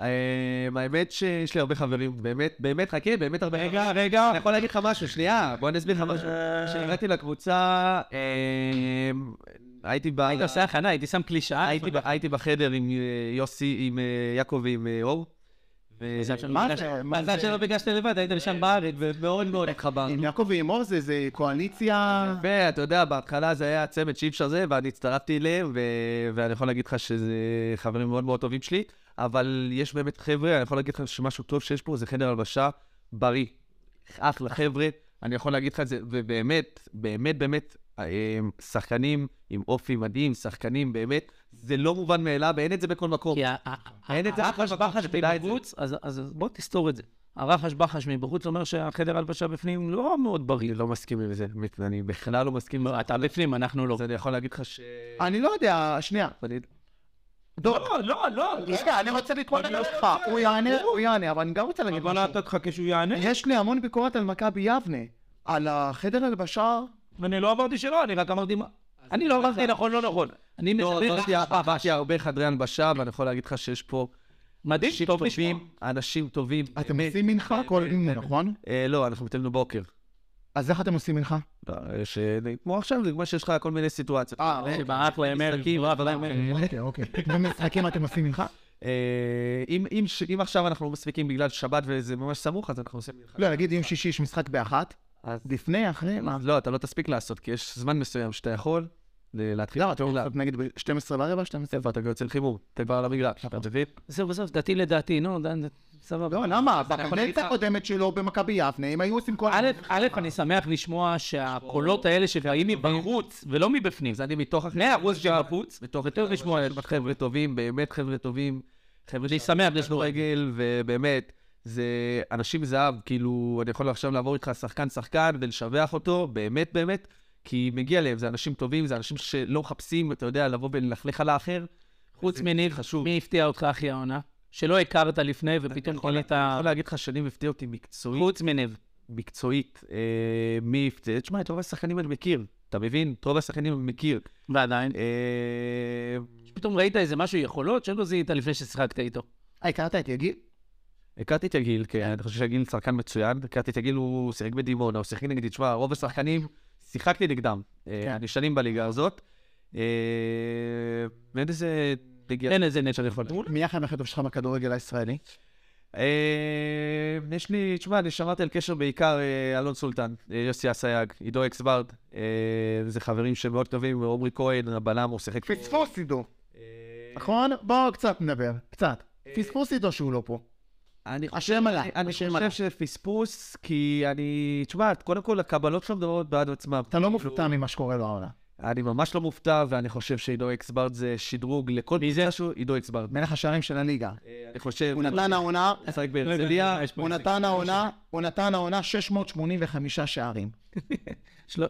אה, האמת שיש לי הרבה חברים, באמת, באמת, חכה, באמת הרבה רגע, רגע. אני יכול להגיד לך משהו, שנייה, בוא אני אסביר לך משהו. כשהגעתי לקבוצה, אה, הייתי ב... היית עושה הכנה, הייתי שם קלישאה. הייתי בחדר עם אה, יוסי, עם אה, יעקב ועם אה, אור. מזל שלא מה ביקשת- זה? מה מזל זה? שלא ביקשת לבד, היית לשם בארץ, ומאוד מאוד התחברנו. עם יעקב ועם עוז זה קואליציה... ואתה יודע, בהתחלה זה היה צמד שאי אפשר זה, ואני הצטרפתי אליהם, ואני יכול להגיד לך שזה חברים מאוד מאוד טובים שלי, אבל יש באמת חבר'ה, אני יכול להגיד לך שמשהו טוב שיש פה זה חדר הלבשה בריא. אחלה חבר'ה, אני יכול להגיד לך את זה, ובאמת, באמת, באמת, אה, שחקנים עם אופי מדהים, שחקנים באמת, זה לא מובן מאליו, ואין את זה בכל מקום. כי אין את זה הרחש בחש. מבחוץ, אז אז בוא תסתור את זה. הרחש בחש מבחוץ אומר שהחדר הלבשה בפנים לא מאוד בריא. אני לא מסכים עם זה, אני בכלל לא מסכים. אתה בפנים, אנחנו לא. אז אני יכול להגיד לך ש... אני לא יודע, שנייה. לא, לא, לא. רגע, אני רוצה להתמודד איתך. הוא יענה, הוא יענה, אבל אני גם רוצה להגיד אבל משהו. אתה תחכה שהוא יענה. יש לי המון ביקורת על מכבי יבנה. על החדר הלבשה. אני לא אמרתי שלא, אני רק אמרתי מה. אני לא אמרתי נכון, לא נכון. אני לא, מסביר לך. עברתי הרבה חדרי הלבשה, ואני יכול להגיד לך שיש פה מדהים, טוב לשמוע. אנשים טובים. אתם. עושים מנחה כל יום, נכון? אה, לא, אנחנו מתאמנו בוקר. אז איך אתם עושים מנחה? לא, יש... אה, כמו עכשיו, זה כמו שיש לך כל מיני סיטואציות. אה, שברח להם ערב, ברח להם ערב. אוקיי, אוקיי. במשחקים אתם עושים מנחה? אה, אם- אם אם עכשיו אנחנו מספיקים בגלל שבת וזה ממש סמוך, אז אנחנו עושים מלחמה. לא, נגיד יום שישי יש משחק באחת. אז- לפני, אחרי, מה? לא, אתה לא תספיק לעשות, כי יש זמן מסוים שאתה יכול להתחיל. לא, אתה רוצה נגיד ב-12 ורבע, 12? איפה אתה יוצא לחימום? אתה כבר על המגרש, אתה מבין? זהו, בסוף, דתי לדעתי, נו, סבבה. לא, למה? בקדנציה הקודמת שלו במכבי יבנה, הם היו עושים כל... א', אני שמח לשמוע שהקולות האלה שבאים מבחוץ ולא מבפנים. אז אני מתוך... מאה אחוז שבחוץ, מתוך יותר לשמוע את חבר'ה טובים, באמת חבר'ה טובים. חבר'ה אני שמח לשמוע. רגל, ובאמת, זה אנשים זהב, כאילו, אני יכול עכשיו לעבור איתך שחקן-שחקן ולשבח אותו, באמת באמת, כי מגיע להם, זה אנשים טובים, זה אנשים שלא מחפשים, אתה יודע, לבוא וללכלך על האחר. חוץ מניב, חשוב. מי הפתיע אותך הכי העונה? שלא הכרת לפני ופתאום קולט... אני יכול להגיד לך שנים הפתיע אותי מקצועית, חוץ מניב. מקצועית, אה, מי הפתיע? תשמע, את רוב השחקנים אני מכיר, אתה מבין? את רוב השחקנים אני מכיר. ועדיין. אה, פתאום ראית איזה משהו יכולות שלא זיהית לפני ששיחקת איתו. אה, הכרת את יגיל? הכרתי את יגיל, כן, אני חושב שיגיל שחקן מצוין. הכרתי את יגיל, הוא שיחק בדימונה, הוא שיחק נגדי. תשמע, רוב השחקנים, שיחקתי נגדם. אה, כן. אני שנים בליגה הזאת. אה, ואין איזה... אין איזה נט שאני יכול... מי החיים הכי טוב שלך בכדורגל הישראלי? אה, יש לי, תשמע, אני שמרתי על קשר בעיקר אלון סולטן, יוסי אסייג, עידו אקסברד. זה חברים שמאוד טובים, עמרי כהן, הבלם, הוא שיחק... פה. פספוס עידו, נכון? בואו קצת נדבר, קצת. פספוס עידו שהוא לא פה. אני השם עלה, אני- חושב. שפספוס, כי אני... תשמע, קודם כל, הקבלות שלו מדברות בעד עצמם. אתה לא כאילו, מופתע ממה שקורה לו העונה. אני ממש לא מופתע, ואני חושב שעידו אקסברד זה שדרוג לכל מי זה? שהוא, עידו אקסברד. מלך השערים של הליגה. אה, אני חושב... הוא נתן העונה, משחק בהרצליה. הוא נתן העונה, הוא נתן העונה 685 שערים.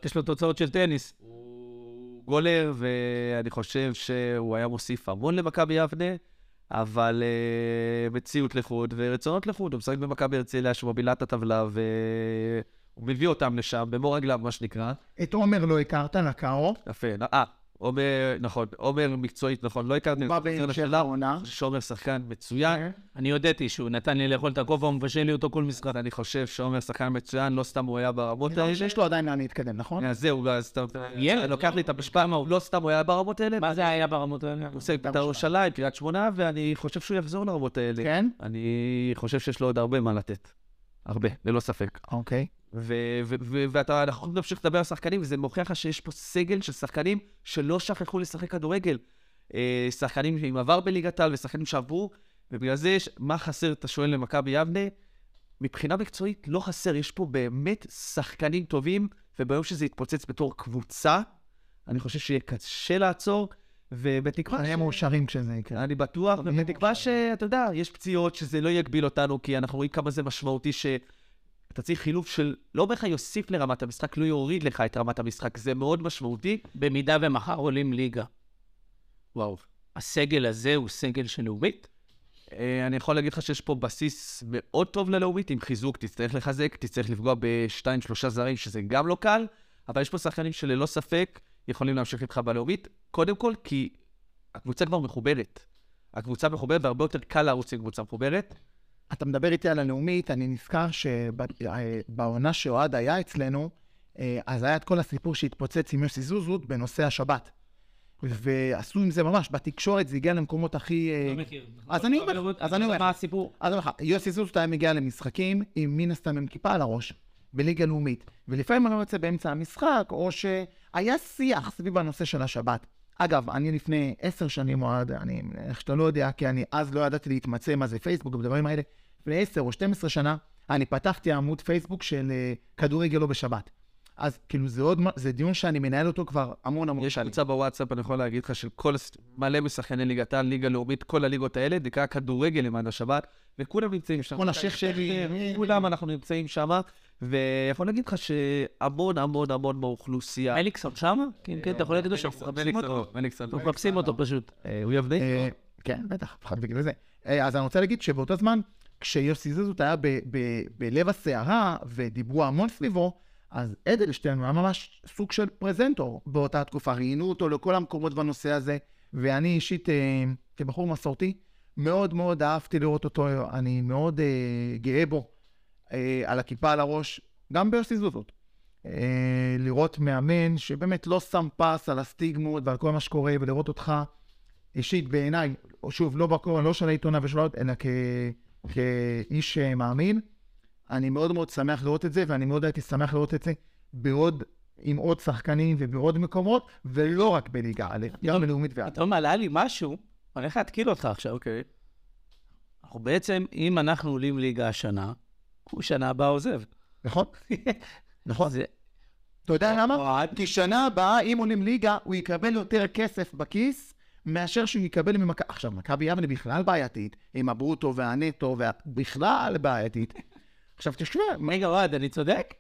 יש לו תוצאות של טניס. הוא גולר, ואני חושב שהוא היה מוסיף המון למכבי יבנה, אבל uh, מציאות לחוד ורצונות לחוד. הוא משחק במכבי הרצליה שמובילה את הטבלה, והוא מביא אותם לשם במו רגליו, מה שנקרא. את עומר לא הכרת, לקארו. יפה. אה, עומר, נכון, עומר מקצועית, נכון, לא הכרתי. בא חוזר בהמשך. העונה. שעומר שחקן מצוין. אני הודיתי שהוא נתן לי לאכול את הכובע, הוא מבשל לי אותו כל משחק. אני חושב שעומר שחקן מצוין, לא סתם הוא היה ברמות לי האלה. שיש לו עדיין לאן להתקדם, נכון? אז זהו, אז אתה ילד, לוקח לי את המשפט, מה, הוא לא סתם הוא היה ברמות האלה? מה זה היה ברמות האלה? הוא עושה בית"ר ירושלים, קריית שמונה, ואני חושב שהוא יחזור לרמות האלה. כן? אני חושב שיש לו עוד הרבה מה לתת. הרבה, ללא ספק. אוקיי. ואתה, אנחנו יכולים להמשיך לדבר על שחקנים, וזה מוכיח לך שיש פה סגל של שחקנים שלא שכחו לשחק כדורגל. אה, שחקנים עם עבר בליגת העל ושחקנים שעברו, ובגלל זה יש, מה חסר, אתה שואל למכבי יבנה? מבחינה מקצועית לא חסר, יש פה באמת שחקנים טובים, וביום שזה יתפוצץ בתור קבוצה, אני חושב שיהיה קשה לעצור, ובתקווה נהיה מאושרים כשזה יקרה. אני בטוח, ובתקווה שאתה יודע, יש פציעות, שזה לא יגביל אותנו, כי אנחנו רואים כמה זה משמעותי שאתה צריך חילוף של, לא לך יוסיף לרמת המשחק, לא יוריד לך את רמת המשחק, זה מאוד משמעותי. במידה ומחר עולים ליגה, וואו. הסגל הזה הוא סגל של לאומית? אה, אני יכול להגיד לך שיש פה בסיס מאוד טוב ללאומית, עם חיזוק, תצטרך לחזק, תצטרך לפגוע בשתיים, שלושה זרים, שזה גם לא קל, אבל יש פה שחקנים שללא ספק יכולים להמשיך איתך בלאומית, קודם כל כי הקבוצה כבר מחוברת. הקבוצה מחוברת, והרבה יותר קל לרוץ עם קבוצה מחוברת. אתה מדבר איתי על הלאומית, אני נזכר שבעונה שאוהד היה אצלנו, אה, אז היה את כל הסיפור שהתפוצץ עם יוסי זוזות בנושא השבת. ועשו עם זה ממש, בתקשורת זה הגיע למקומות הכי... אה, מכיר. אז אני אומר, אז אני אומר, מה הסיפור? אז אני אומר לך, יוסי זוזות היה מגיע למשחקים עם מן הסתם עם כיפה על הראש, בליגה לאומית. ולפעמים אני לא יוצא באמצע המשחק, או שהיה שיח סביב הנושא של השבת. אגב, אני לפני עשר שנים אוהד, אני, איך שאתה לא יודע, כי אני אז לא ידעתי להתמצא מה זה פייסבוק ובדברים האלה, לפני עשר או 12 שנה, אני פתחתי עמוד פייסבוק של אה, כדורגל לא בשבת. אז כאילו זה עוד, זה דיון שאני מנהל אותו כבר המון המון יש שנים. קבוצה בוואטסאפ, אני יכול להגיד לך, של כל, מלא משחקני ליגת העל, ליגה לאומית, כל הליגות האלה, נקרא כדורגל למען השבת, וכולם נמצאים שם. נכון, השייח שלי, כולם אנחנו נמצאים שם, ויכול להגיד לך שהמון המון המון מהאוכלוסייה... מליקסון שמה? כן, כן, אתה יכול להגיד לו שאנחנו מחפשים אותו. פשוט. אה, הוא יבנה? אה, כן, בטח, לפחות בגלל זה. אה, אז אני רוצה להגיד שבאותו זמן, כשיוסי זוזות היה בלב הסערה, ודיברו המון סביבו, אז אדלשטיין היה ממש סוג של פרזנטור באותה תקופה. ראיינו אותו לכל המקומות בנושא הזה, ואני אישית, אה, כבחור מסורתי, מאוד מאוד אהבתי לראות אותו, אני מאוד אה, גאה בו, אה, על הכיפה על הראש, גם ביוסי זוזות. אה, לראות מאמן שבאמת לא שם פס על הסטיגמות ועל כל מה שקורה, ולראות אותך אישית בעיניי, או שוב, לא בקור, לא של העיתונא ושל אלא כ... כאיש אה, מאמין. אני מאוד מאוד שמח לראות את זה, ואני מאוד הייתי שמח לראות את זה בעוד, עם עוד שחקנים ובעוד מקומות, ולא רק בליגה א', גם בלאומית ועד. פתאום עלה לי משהו, אני הולך להתקיל אותך עכשיו. אוקיי. אנחנו בעצם, אם אנחנו עולים ליגה השנה, הוא שנה הבאה עוזב. נכון? נכון. זה- אתה יודע למה? אוהד. כי שנה הבאה, אם עולים ליגה, הוא יקבל יותר כסף בכיס מאשר שהוא יקבל ממכבי... עכשיו, מכבי יבנה בכלל בעייתית, עם הברוטו והנטו, ובכלל בעייתית. עכשיו, תשמע, רגע, אוהד, אני צודק?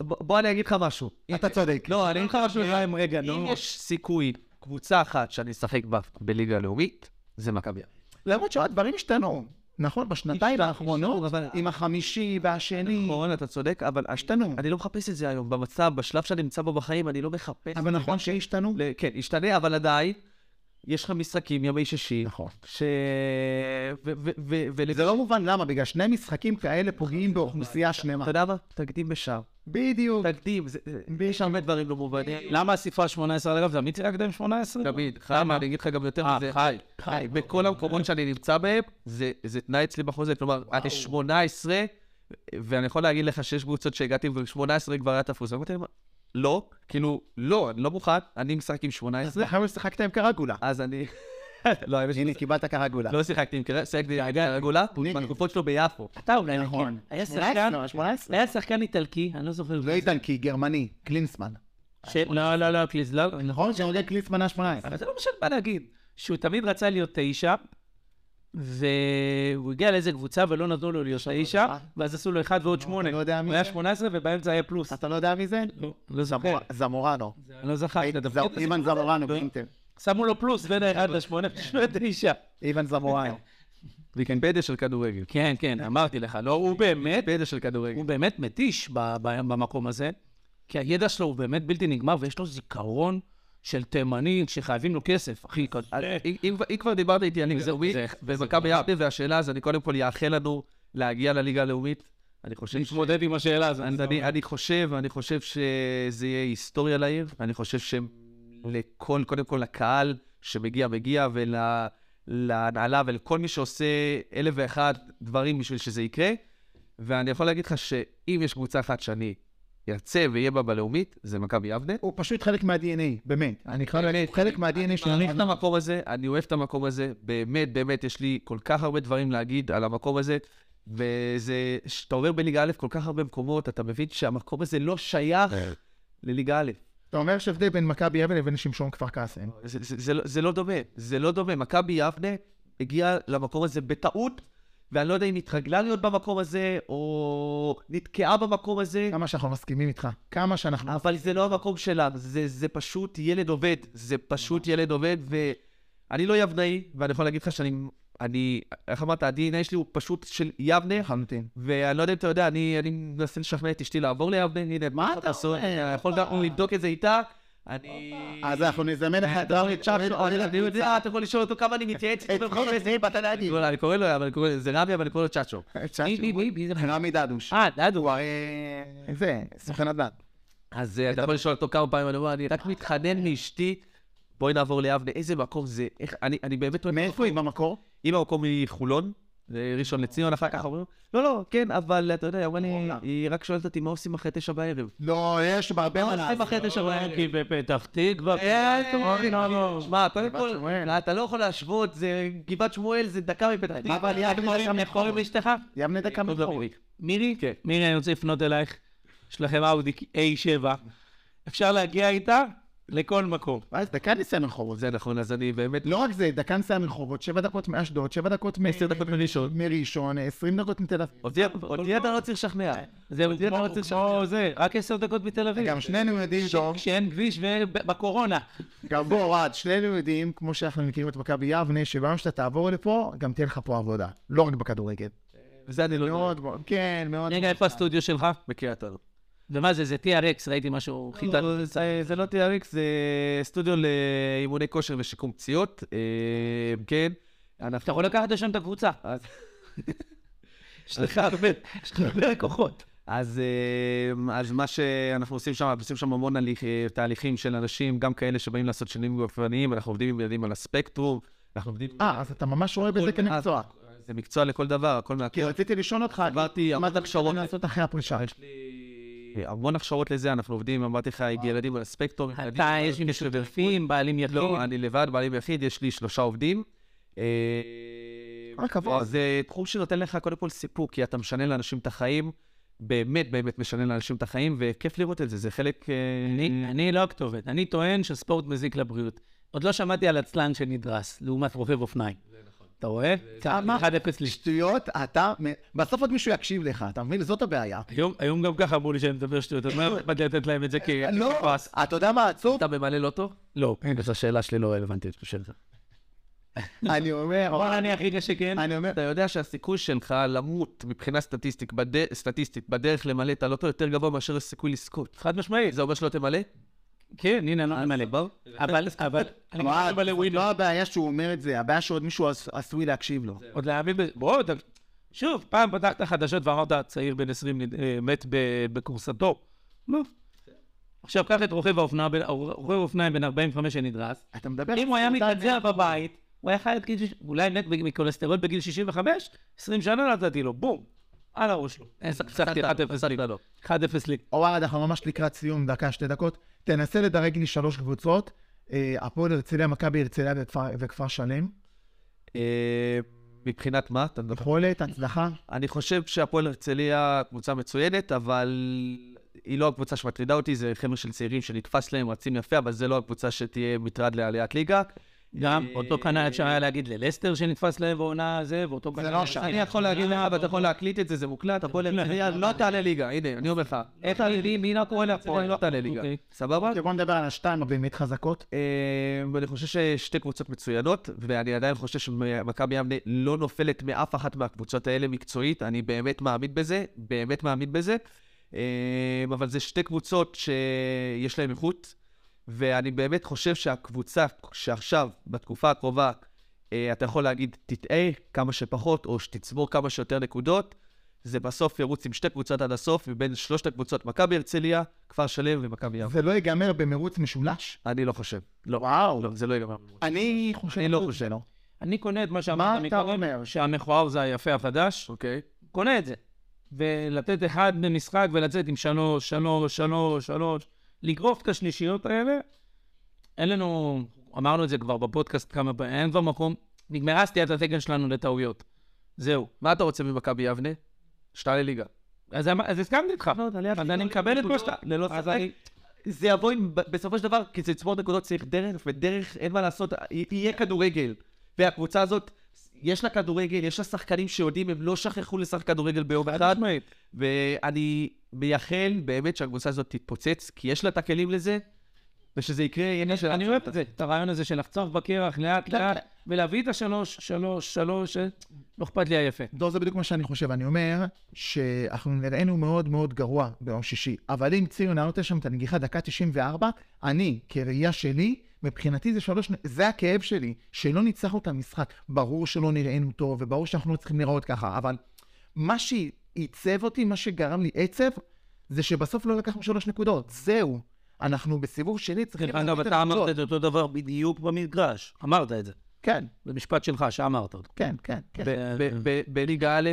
בוא אני אגיד לך משהו. אתה צודק. לא, אני אגיד לך משהו. חיים, רגע, אם נו. יש סיכוי, קבוצה אחת שאני אשחק בה בליגה הלאומית, זה מכבי. יבנה. למרות שהדברים השתנו. נכון, בשנתיים האחרונות, אבל- עם החמישי והשני. נכון, אתה צודק, אבל השתנו. אני לא מחפש את זה היום. במצב, בשלב שאני נמצא בו בחיים, אני לא מחפש... אבל נכון שהשתנו? כן, ישתנה, אבל עדיין, יש לך משחקים ימי שישי, נכון. ש... ו- ו- ו- ול- זה לא מובן למה, בגלל שני משחקים כאלה פוגעים באוכלוסייה שלמה. אתה יודע מה? תקדים בשער. בדיוק. תקדים, זה- יש הרבה דברים לא מובנים. למה הספרה 18 אגב? זה עמית שיחקת עם 18? תמיד, חיים, אני אגיד לך גם יותר אה, מזה. חי. חי, בכל המקומות שאני נמצא בהם, זה זה תנאי אצלי בחוזה. כלומר, אני 18, ואני יכול להגיד לך שיש קבוצות שהגעתי ב-18 כבר היה תפוס. אמרתי להם, לא, כאילו, לא, אני לא מוכן, אני משחק עם 18, עכשיו שיחקת עם קרגולה. אז אני... לא, האמת הנה, קיבלת קרגולה. לא שיחקתי עם קרא, שיחקתי עם קרגולה, בתקופות שלו ביפו. אתה אולי נכון. היה 18, שחקן, לא, 18. היה שחקן איטלקי, אני לא זוכר. לא איטלקי, גרמני, קלינסמן. לא, לא, לא, קליז, לא. נכון שעודד קלינסמן היה 18. אבל זה לא משנה מה להגיד. שהוא תמיד רצה להיות תשע, והוא הגיע לאיזה קבוצה ולא נתנו לו להיות תשע, ואז עשו לו אחד ועוד שמונה. לא יודע מי הוא היה זה? 18 ובאמצע היה פלוס. אתה לא יודע מי זה? לא, לא זוכר. זמור- זמורנו. אני לא זכרתי. אימן זמורנו באינטר. שמו לו פלוס בין האחד לשמונה, פשוט תשע. אימן זמורנו. ויקיפדיה של כדורגל. כן, כן, אמרתי לך, לא, הוא באמת, ויקיפדיה של כדורגל. הוא באמת מתיש במקום הזה, כי הידע שלו הוא באמת בלתי נגמר, ויש לו זיכרון של תימני שחייבים לו כסף, אחי. אז אם- כבר דיברת איתי על זה- ומכבי יבנה והשאלה, אז אני קודם כל אאחל לנו להגיע לליגה הלאומית. אני חושב ש... להתמודד עם השאלה הזאת. אני, אני חושב, אני חושב שזה יהיה היסטוריה לעיר. אני חושב שלכל, קודם כל לקהל שמגיע, מגיע, ולהנהלה ולכל מי שעושה אלף ואחד דברים בשביל שזה יקרה. ואני יכול להגיד לך שאם יש קבוצה אחת שאני ארצה ואהיה בה בלאומית, זה מכבי יבנה. הוא פשוט חלק מה-DNA, באמת. אני חייב להגיד, הוא חלק מה-DNA של אני אוהב את המקום הזה, אני אוהב את המקום הזה, באמת, באמת, יש לי כל כך הרבה דברים להגיד על המקום הזה, וזה, כשאתה עובר בליגה א' כל כך הרבה מקומות, אתה מבין שהמקום הזה לא שייך לליגה א'. אתה אומר יש הבדל בין מכבי יבנה לבין שמשון כפר קאסם. זה, זה, זה, לא- זה לא דומה, זה לא דומה. מכבי יבנה הגיעה למקום הזה בטעות, ואני לא יודע אם התרגלה להיות במקום הזה, או נתקעה במקום הזה, כמה שאנחנו מסכימים איתך. כמה שאנחנו... אבל זה לא המקום שלנו, זה, זה פשוט ילד עובד, זה פשוט ילד עובד, ואני לא יבנאי, ואני יכול להגיד לך שאני, אני, איך אמרת, ה-DNA שלי הוא פשוט של יבנה, לחלוטין. ואני לא יודע אם אתה יודע, אני, אני מנסה לשכנע את אשתי לעבור ליבנה, הנה, מה אתה לעשות? אומר? יכול גם לבדוק את זה איתה, אני... אז אנחנו נזמן לך את ראולי צ'אפשו. אני יודע, אתה יכול לשאול אותו כמה אני מתייעץ איתו. אני קורא לו, אבל אני קורא לו, זה רבי, אבל אני קורא לו צ'אצ'ו. זה? רמי דדוש. אה, דדו. הוא הרי... זה, סוכן נדל"ן. אז אה, אתה יכול לשאול אותו כמה פעמים, אני אומר, אני רק מתחנן מאשתי, בואי נעבור ליבנה, איזה מקום זה, איך, אני, אני באמת. מאיפה היא במקור? אם המקום מחולון, זה ראשון לציון, אחר כך אומרים, לא, לא, כן, אבל אתה יודע, היא לי, היא רק שואלת אותי, מה עושים אחרי תשע בערב? לא, יש בהרבה מה מה עושים אחרי תשע בערב? כי בפתח תקווה. שמע, קודם כל. אתה לא יכול להשוות, זה גבעת שמואל, זה דקה מפתח תקווה. אבל יבנה דקה לאשתך? יבנה דקה מחור. מירי? כן. מירי, אני רוצה לפנות אלייך. יש לכם אאודי A7. אפשר להגיע איתה לכל מקום. ואז דקה נסיעה מרחובות. זה נכון, אז אני באמת... לא רק זה, דקה נסיעה מרחובות, שבע דקות מאשדוד, שבע דקות מ... עשר דקות מראשון. מראשון, עשרים דקות מתל אביב. אותי אתה לא צריך לשכנע. זהו, אותי אתה לא צריך לשכנע. כמו זה, רק עשר דקות מתל אביב. גם שנינו יודעים, דוב, כשאין כביש ובקורונה. גם בוא, אוהד, שנינו יודעים, כמו שאנחנו מכירים את מכבי יבנה, שביום שאתה תעבור לפה, גם תהיה לך פה עבודה. לא רק בכדורגל. וזה אני לא יודע. מאוד, מאוד, כן, מאוד. רגע, איפה הסטודיו שלך? בקריית אונו. ומה זה, זה TRX, ראיתי משהו חיטה. לא, זה- זה לא TRX, זה סטודיו לאימוני כושר ושיקום פציעות. אה, כן. אנחנו- אתה יכול לקחת לשם את הקבוצה. יש לך הרבה, יש לך הרבה לקוחות. אז, אה, אז מה שאנחנו עושים שם, אנחנו עושים שם המון הליך, תהליכים של אנשים, גם כאלה שבאים לעשות שינויים גופניים, אנחנו עובדים עם ילדים על הספקטרום, אנחנו עובדים... אה, אז אתה ממש רואה בזה כמקצוע. זה מקצוע לכל דבר, הכל מהכל. כי רציתי לשאול אותך, עברתי מה אתה הכשרות. לעשות אחרי הפרישה? יש לי המון הכשרות לזה, אנחנו עובדים, אמרתי לך, עם ילדים על הספקטרום. ילדים אתה, יש לי קשב משותפים, בעלים יחיד. לא, אני לבד, בעלי ביחיד, יש לי שלושה עובדים. אה, כל הכבוד. זה תחום שנותן לך קודם כל סיפוק, כי אתה משנה לאנשים את החיים, באמת באמת משנה לאנשים את החיים, וכיף לראות את זה, זה חלק... אה, אני, אני לא הכתובת. אני טוען שספורט מזיק לבריאות. עוד לא שמעתי על עצלן שנדרס, לעומת רוכב אופניים. אתה רואה? מה? 1-0 לי. שטויות, אתה... בסוף עוד מישהו יקשיב לך, אתה מבין? זאת הבעיה. היום- גם ככה אמרו לי שאני מדבר שטויות, אז מה באתי לתת להם את זה כ... לא? אתה יודע מה עצוב? אתה ממלא לוטו? לא. אז השאלה שלי לא רלוונטית, אני חושב. אני אומר, בוא נניח רגע שכן. אני אומר, אתה יודע שהסיכוי שלך למות מבחינה סטטיסטית, בד... סטטיסטית בדרך למלא את הלוטו יותר גבוה מאשר הסיכוי לזכות. חד משמעית. זה אומר שלא תמלא? כן, הנה, אני לא ממלא. אבל, אבל. לא הבעיה שהוא אומר את זה, הבעיה שעוד מישהו עש- עשוי להקשיב לו. עוד להאמין בזה. בוא. שוב, פעם פתחת חדשות ואמרת, צעיר בן 20 נד- אה, מת ב- בכורסתו. לא. עכשיו, קח את רוכב האופניים בן 45 שנדרס. אתה מדבר... אם הוא היה מתנצח בבית, הוא היה חי עד גיל... אולי מת מכולסטרול בגיל 65, 20 שנה נתתי לו, בום. על הראש שלו. ניצחתי 1-0 לי. 1-0 לי. אוהד, אנחנו ממש לקראת סיום, דקה, שתי דקות. תנסה לדרג לי שלוש קבוצות. אה, הפועל הרצליה, מכבי הרצליה וכפר- וכפר שלם. אה, מבחינת מה? אתה מדבר? יכולת, הצלחה. אני חושב שהפועל הרצליה קבוצה מצוינת, אבל היא לא הקבוצה שמטרידה אותי, זה חבר'ה של צעירים שנתפס להם, רצים יפה, אבל זה לא הקבוצה שתהיה מטרד לעליית ליגה. גם אה, אותו כנ"ל אפשר היה להגיד ללסטר שנתפס להם בעונה זה, ואותו כנ"ל... לא שם. אני יכול להגיד לך, ואתה יכול להקליט את זה, זה מוקלט, הפועל הרצליה לא תעלה ליגה, הנה, אני אומר לך. איך תעלה לי, מי לא קורא להרצליה, לא תעלה ליגה. אוקיי. סבבה? בוא נדבר על השתיים הבאמת חזקות. אה, ואני חושב ששתי קבוצות מצוינות, ואני עדיין חושב שמכבי יבנה לא נופלת מאף אחת מהקבוצות האלה מקצועית, אני באמת מאמין בזה, באמת מאמין בזה. אה, אבל זה שתי קבוצות שיש להן איכות, ואני באמת חושב שהקבוצה שעכשיו, בתקופה הקרובה, אה, אתה יכול להגיד, תטעה כמה שפחות, או שתצבור כמה שיותר נקודות, זה בסוף ירוץ עם שתי קבוצות עד הסוף, מבין שלושת הקבוצות, מכבי הרצליה, כפר שלם ומכבי יבנה. זה לא ייגמר במרוץ משולש? אני לא חושב. לא, וואו. לא, זה לא ייגמר. אני חושב... אני לא חושב. אני קונה את מה מה שאמרת אתה מקודם, אומר? שהמכוער זה היפה החדש, אוקיי. קונה את זה. ולתת אחד במשחק ולצאת עם שלוש, שלוש, שלוש, שלוש, לגרוף את השלישיות האלה, אין לנו, אמרנו את זה כבר בפודקאסט כמה פעמים, אין כבר מקום, נגמרה סטיית התקן שלנו לטעויות. זהו. מה אתה רוצה ממכבי יבנה? שתעלה ליגה. אז אמ- אז הסכמתי איתך. אז אני מקבל את מה שאתה... ללא ספק. אני- זה יבוא עם, בסופו של דבר, כי זה לצבור נקודות צריך דרך, ודרך, אין מה לעשות, יהיה כדורגל. והקבוצה הזאת, יש לה כדורגל, יש לה שחקנים שיודעים, הם לא שכחו לשחק כדורגל ביום חד אחד. ואני מייחל באמת שהקבוצה הזאת תתפוצץ, כי יש לה את הכלים לזה, ושזה יקרה, עניין של... אני אוהב את זה, את הרעיון הזה של לחצוח בקרח לאט לאט, ולהביא את השלוש, שלוש, שלוש, אה, לא אכפת לי היפה. דור, זה בדיוק מה שאני חושב. אני אומר שאנחנו נראינו מאוד מאוד גרוע ביום שישי, אבל אם ציון היה נותן שם את הנגיחה דקה 94, אני, כראייה שלי, מבחינתי זה שלוש, זה הכאב שלי, שלא ניצחנו את המשחק. ברור שלא נראינו טוב, וברור שאנחנו לא צריכים להיראות ככה, אבל מה שעיצב אותי, מה שגרם לי עצב, זה שבסוף לא לקחנו שלוש נקודות. זהו. אנחנו בסיבוב שני צריכים... דרך אגב, אתה. אמרת את אותו דבר בדיוק במגרש. אמרת את זה. כן, במשפט שלך, שאמרת אותו. כן, כן, כן. ב- ב- ב- בליגה א',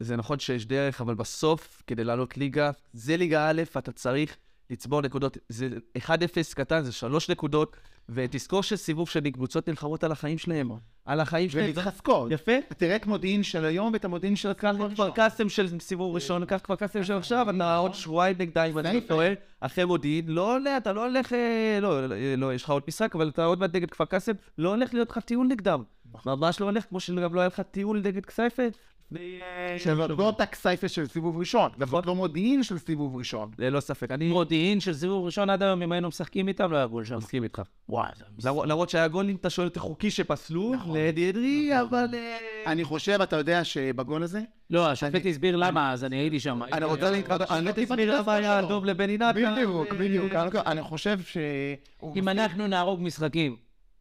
זה נכון שיש דרך, אבל בסוף, כדי לעלות ליגה, זה ליגה א', אתה צריך לצבור נקודות. זה 1-0 קטן, זה 3 נקודות, ותזכור שסיבוב שני, קבוצות נלחמות על החיים שלהם. על החיים שלהם. ומתחזקות. יפה. תראה את מודיעין של היום ואת המודיעין של כפר קאסם של סיבוב ראשון, קח כפר קאסם של עכשיו, אתה עוד שבועיים נגדה, אם אני טועה, אחרי מודיעין, לא עולה, אתה לא הולך, אה, לא, לא, לא, יש לך עוד משחק, אבל אתה עוד מעט נגד כפר קאסם, לא הולך להיות לך טיול נגדם. ממש לא הולך, כמו שגם לא היה לך טיול נגד כסייפה. לפני, אה, זאת לא אותה כסייפה של סיבוב ראשון, נכון. זאת לא מודיעין של סיבוב ראשון. ללא ספק, אני מודיעין של סיבוב ראשון עד היום, אם היינו משחקים איתם, לא היה גול שם. מסכים איתך. וואי, למרות- שהיה גולים, אתה שואל אותי חוקי שפסלו, לאדי אדרי, אבל... אה, אני חושב, אתה יודע שבגול הזה, לא, השופט הסביר למה, אז אני הייתי שם. אני רוצה להתוודות, אני לא תסביר למה היה אדום לבני נתן. בדיוק, אה, בדיוק. אני חושב ש... אם אנחנו נהרוג משחקים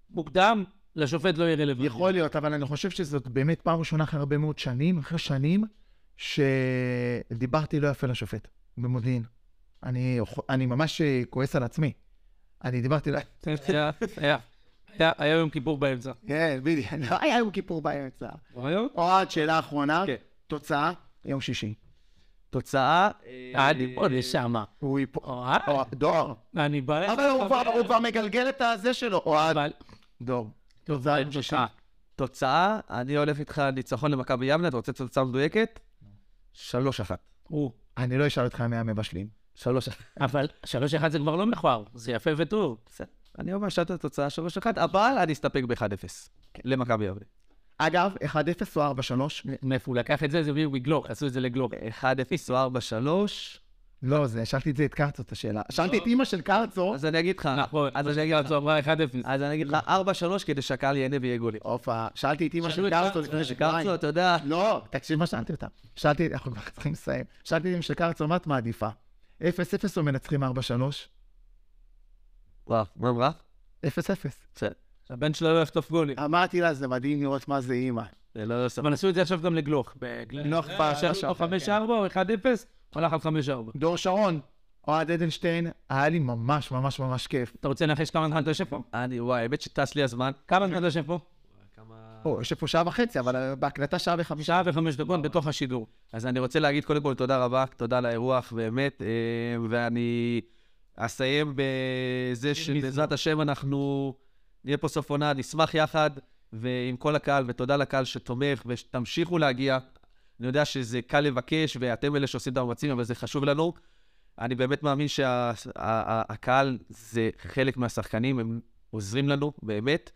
מוקדם, לשופט לא יהיה רלוונטי. יכול להיות, אבל אני חושב שזאת באמת פעם ראשונה אחרי הרבה מאוד שנים, אחרי שנים, שדיברתי לא יפה לשופט במודיעין. אני, אני ממש אה, כועס על עצמי. אני דיברתי לא... היה- היה- היה- היה יום כיפור באמצע. כן, בדיוק. לא היה יום כיפור באמצע. אוהד, שאלה אחרונה. כן. תוצאה, יום שישי. תוצאה... אה, אני פה לשמה. הוא ייפול... אוהד? דור. אני בא... אבל הוא כבר- מגלגל את הזה שלו. אוהד. דור. תוצאה יום שישי. אה, תוצאה, אני הולך איתך ניצחון למכבי יבנה, אתה רוצה תוצאה מדויקת? שלוש אחת. הוא. אני לא אשאל אותך מי המבשלים. שלוש אחת. אבל שלוש אחד זה כבר לא מכוער, זה יפה וטוב. אני אומר שאתה תוצאה 3-1, אבל אני אסתפק ב-1-0 למכבי יבנה. אגב, 1-0 או 4-3? מאיפה הוא לקח את זה? זה הביאו מגלוך, עשו את זה לגלוך. 1-0 או 4-3, לא, זה, שאלתי את זה את קרצו, את השאלה. שאלתי את אימא של קרצו, אז אני אגיד לך, נכון, אז אני אגיד לך, אמרה 1-0. אז אני אגיד לך 4-3 כדי שהקהל ייהנה ויהיה גולים. הופה, שאלתי את אימא של קרצו קרצו, לפני שבועיים. קרצו, אתה יודע, לא, תקשיב מה שאלתי אותה. שאלתי, אנחנו כבר צריכים לסיים. שאלתי את אימא של קרצו, מה את מעדיפה? 0-0 או מנצחים 4-3? וואו, מה אמרה? 0-0. בסדר. הבן שלו לא יחטוף גולים. אמרתי לה, זה מדהים לראות מה זה אימא. זה לא. אבל עשו את זה עכשיו גם לגלוך. גלוך כבר שער עכשיו, 5-4 או 1-0, הלך על 5-4. דור שרון, אוהד אדלשטיין, היה לי ממש ממש ממש כיף. אתה רוצה לנחש כמה זמן אתה יושב פה? אני, וואי, האמת שטס לי הזמן. כמה זמן אתה יושב פה? או, יושב פה שעה וחצי, אבל בהקלטה שעה וחמישה. שעה וחמש דקות בתוך השידור. אז אני רוצה להגיד קודם כל תודה רבה, תודה על האירוח, באמת, אה, ואני אסיים בזה שבעזרת השם אנחנו נהיה פה סוף עונה, נשמח יחד, ועם כל הקהל, ותודה לקהל שתומך, ושתמשיכו להגיע. אני יודע שזה קל לבקש, ואתם אלה שעושים את המאמצים, אבל זה חשוב לנו. אני באמת מאמין שהקהל זה חלק מהשחקנים, הם עוזרים לנו, באמת.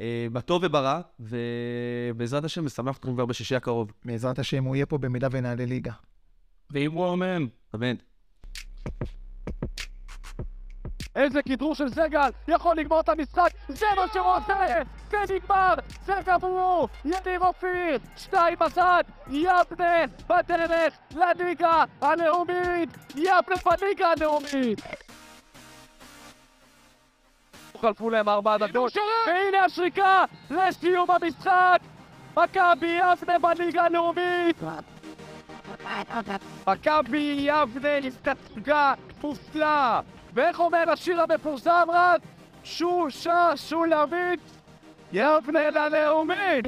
אה, בטוב וברע, ובעזרת השם, נשמח אתכם כבר בשישי הקרוב. בעזרת השם, הוא יהיה פה במידה ונעלה ליגה. ואם הוא אומר, אמן. איזה כדרור של סגל, יכול לגמור את המשחק, זה מה שהוא עושה! ונגמר! זה גמור! ידיר אופיר! שתיים בצד! יבנה בדרך לליגה הלאומית! יבנה בליגה הלאומית! חלפו להם ארבע דקות, והנה השריקה לסיום המשחק! מכבי יבנה בליגה הלאומית! מכבי יבנה הסתפקה מופלא! ואיך אומר השיר המפורסם רק? שושה שולמית יבנה ללאומית!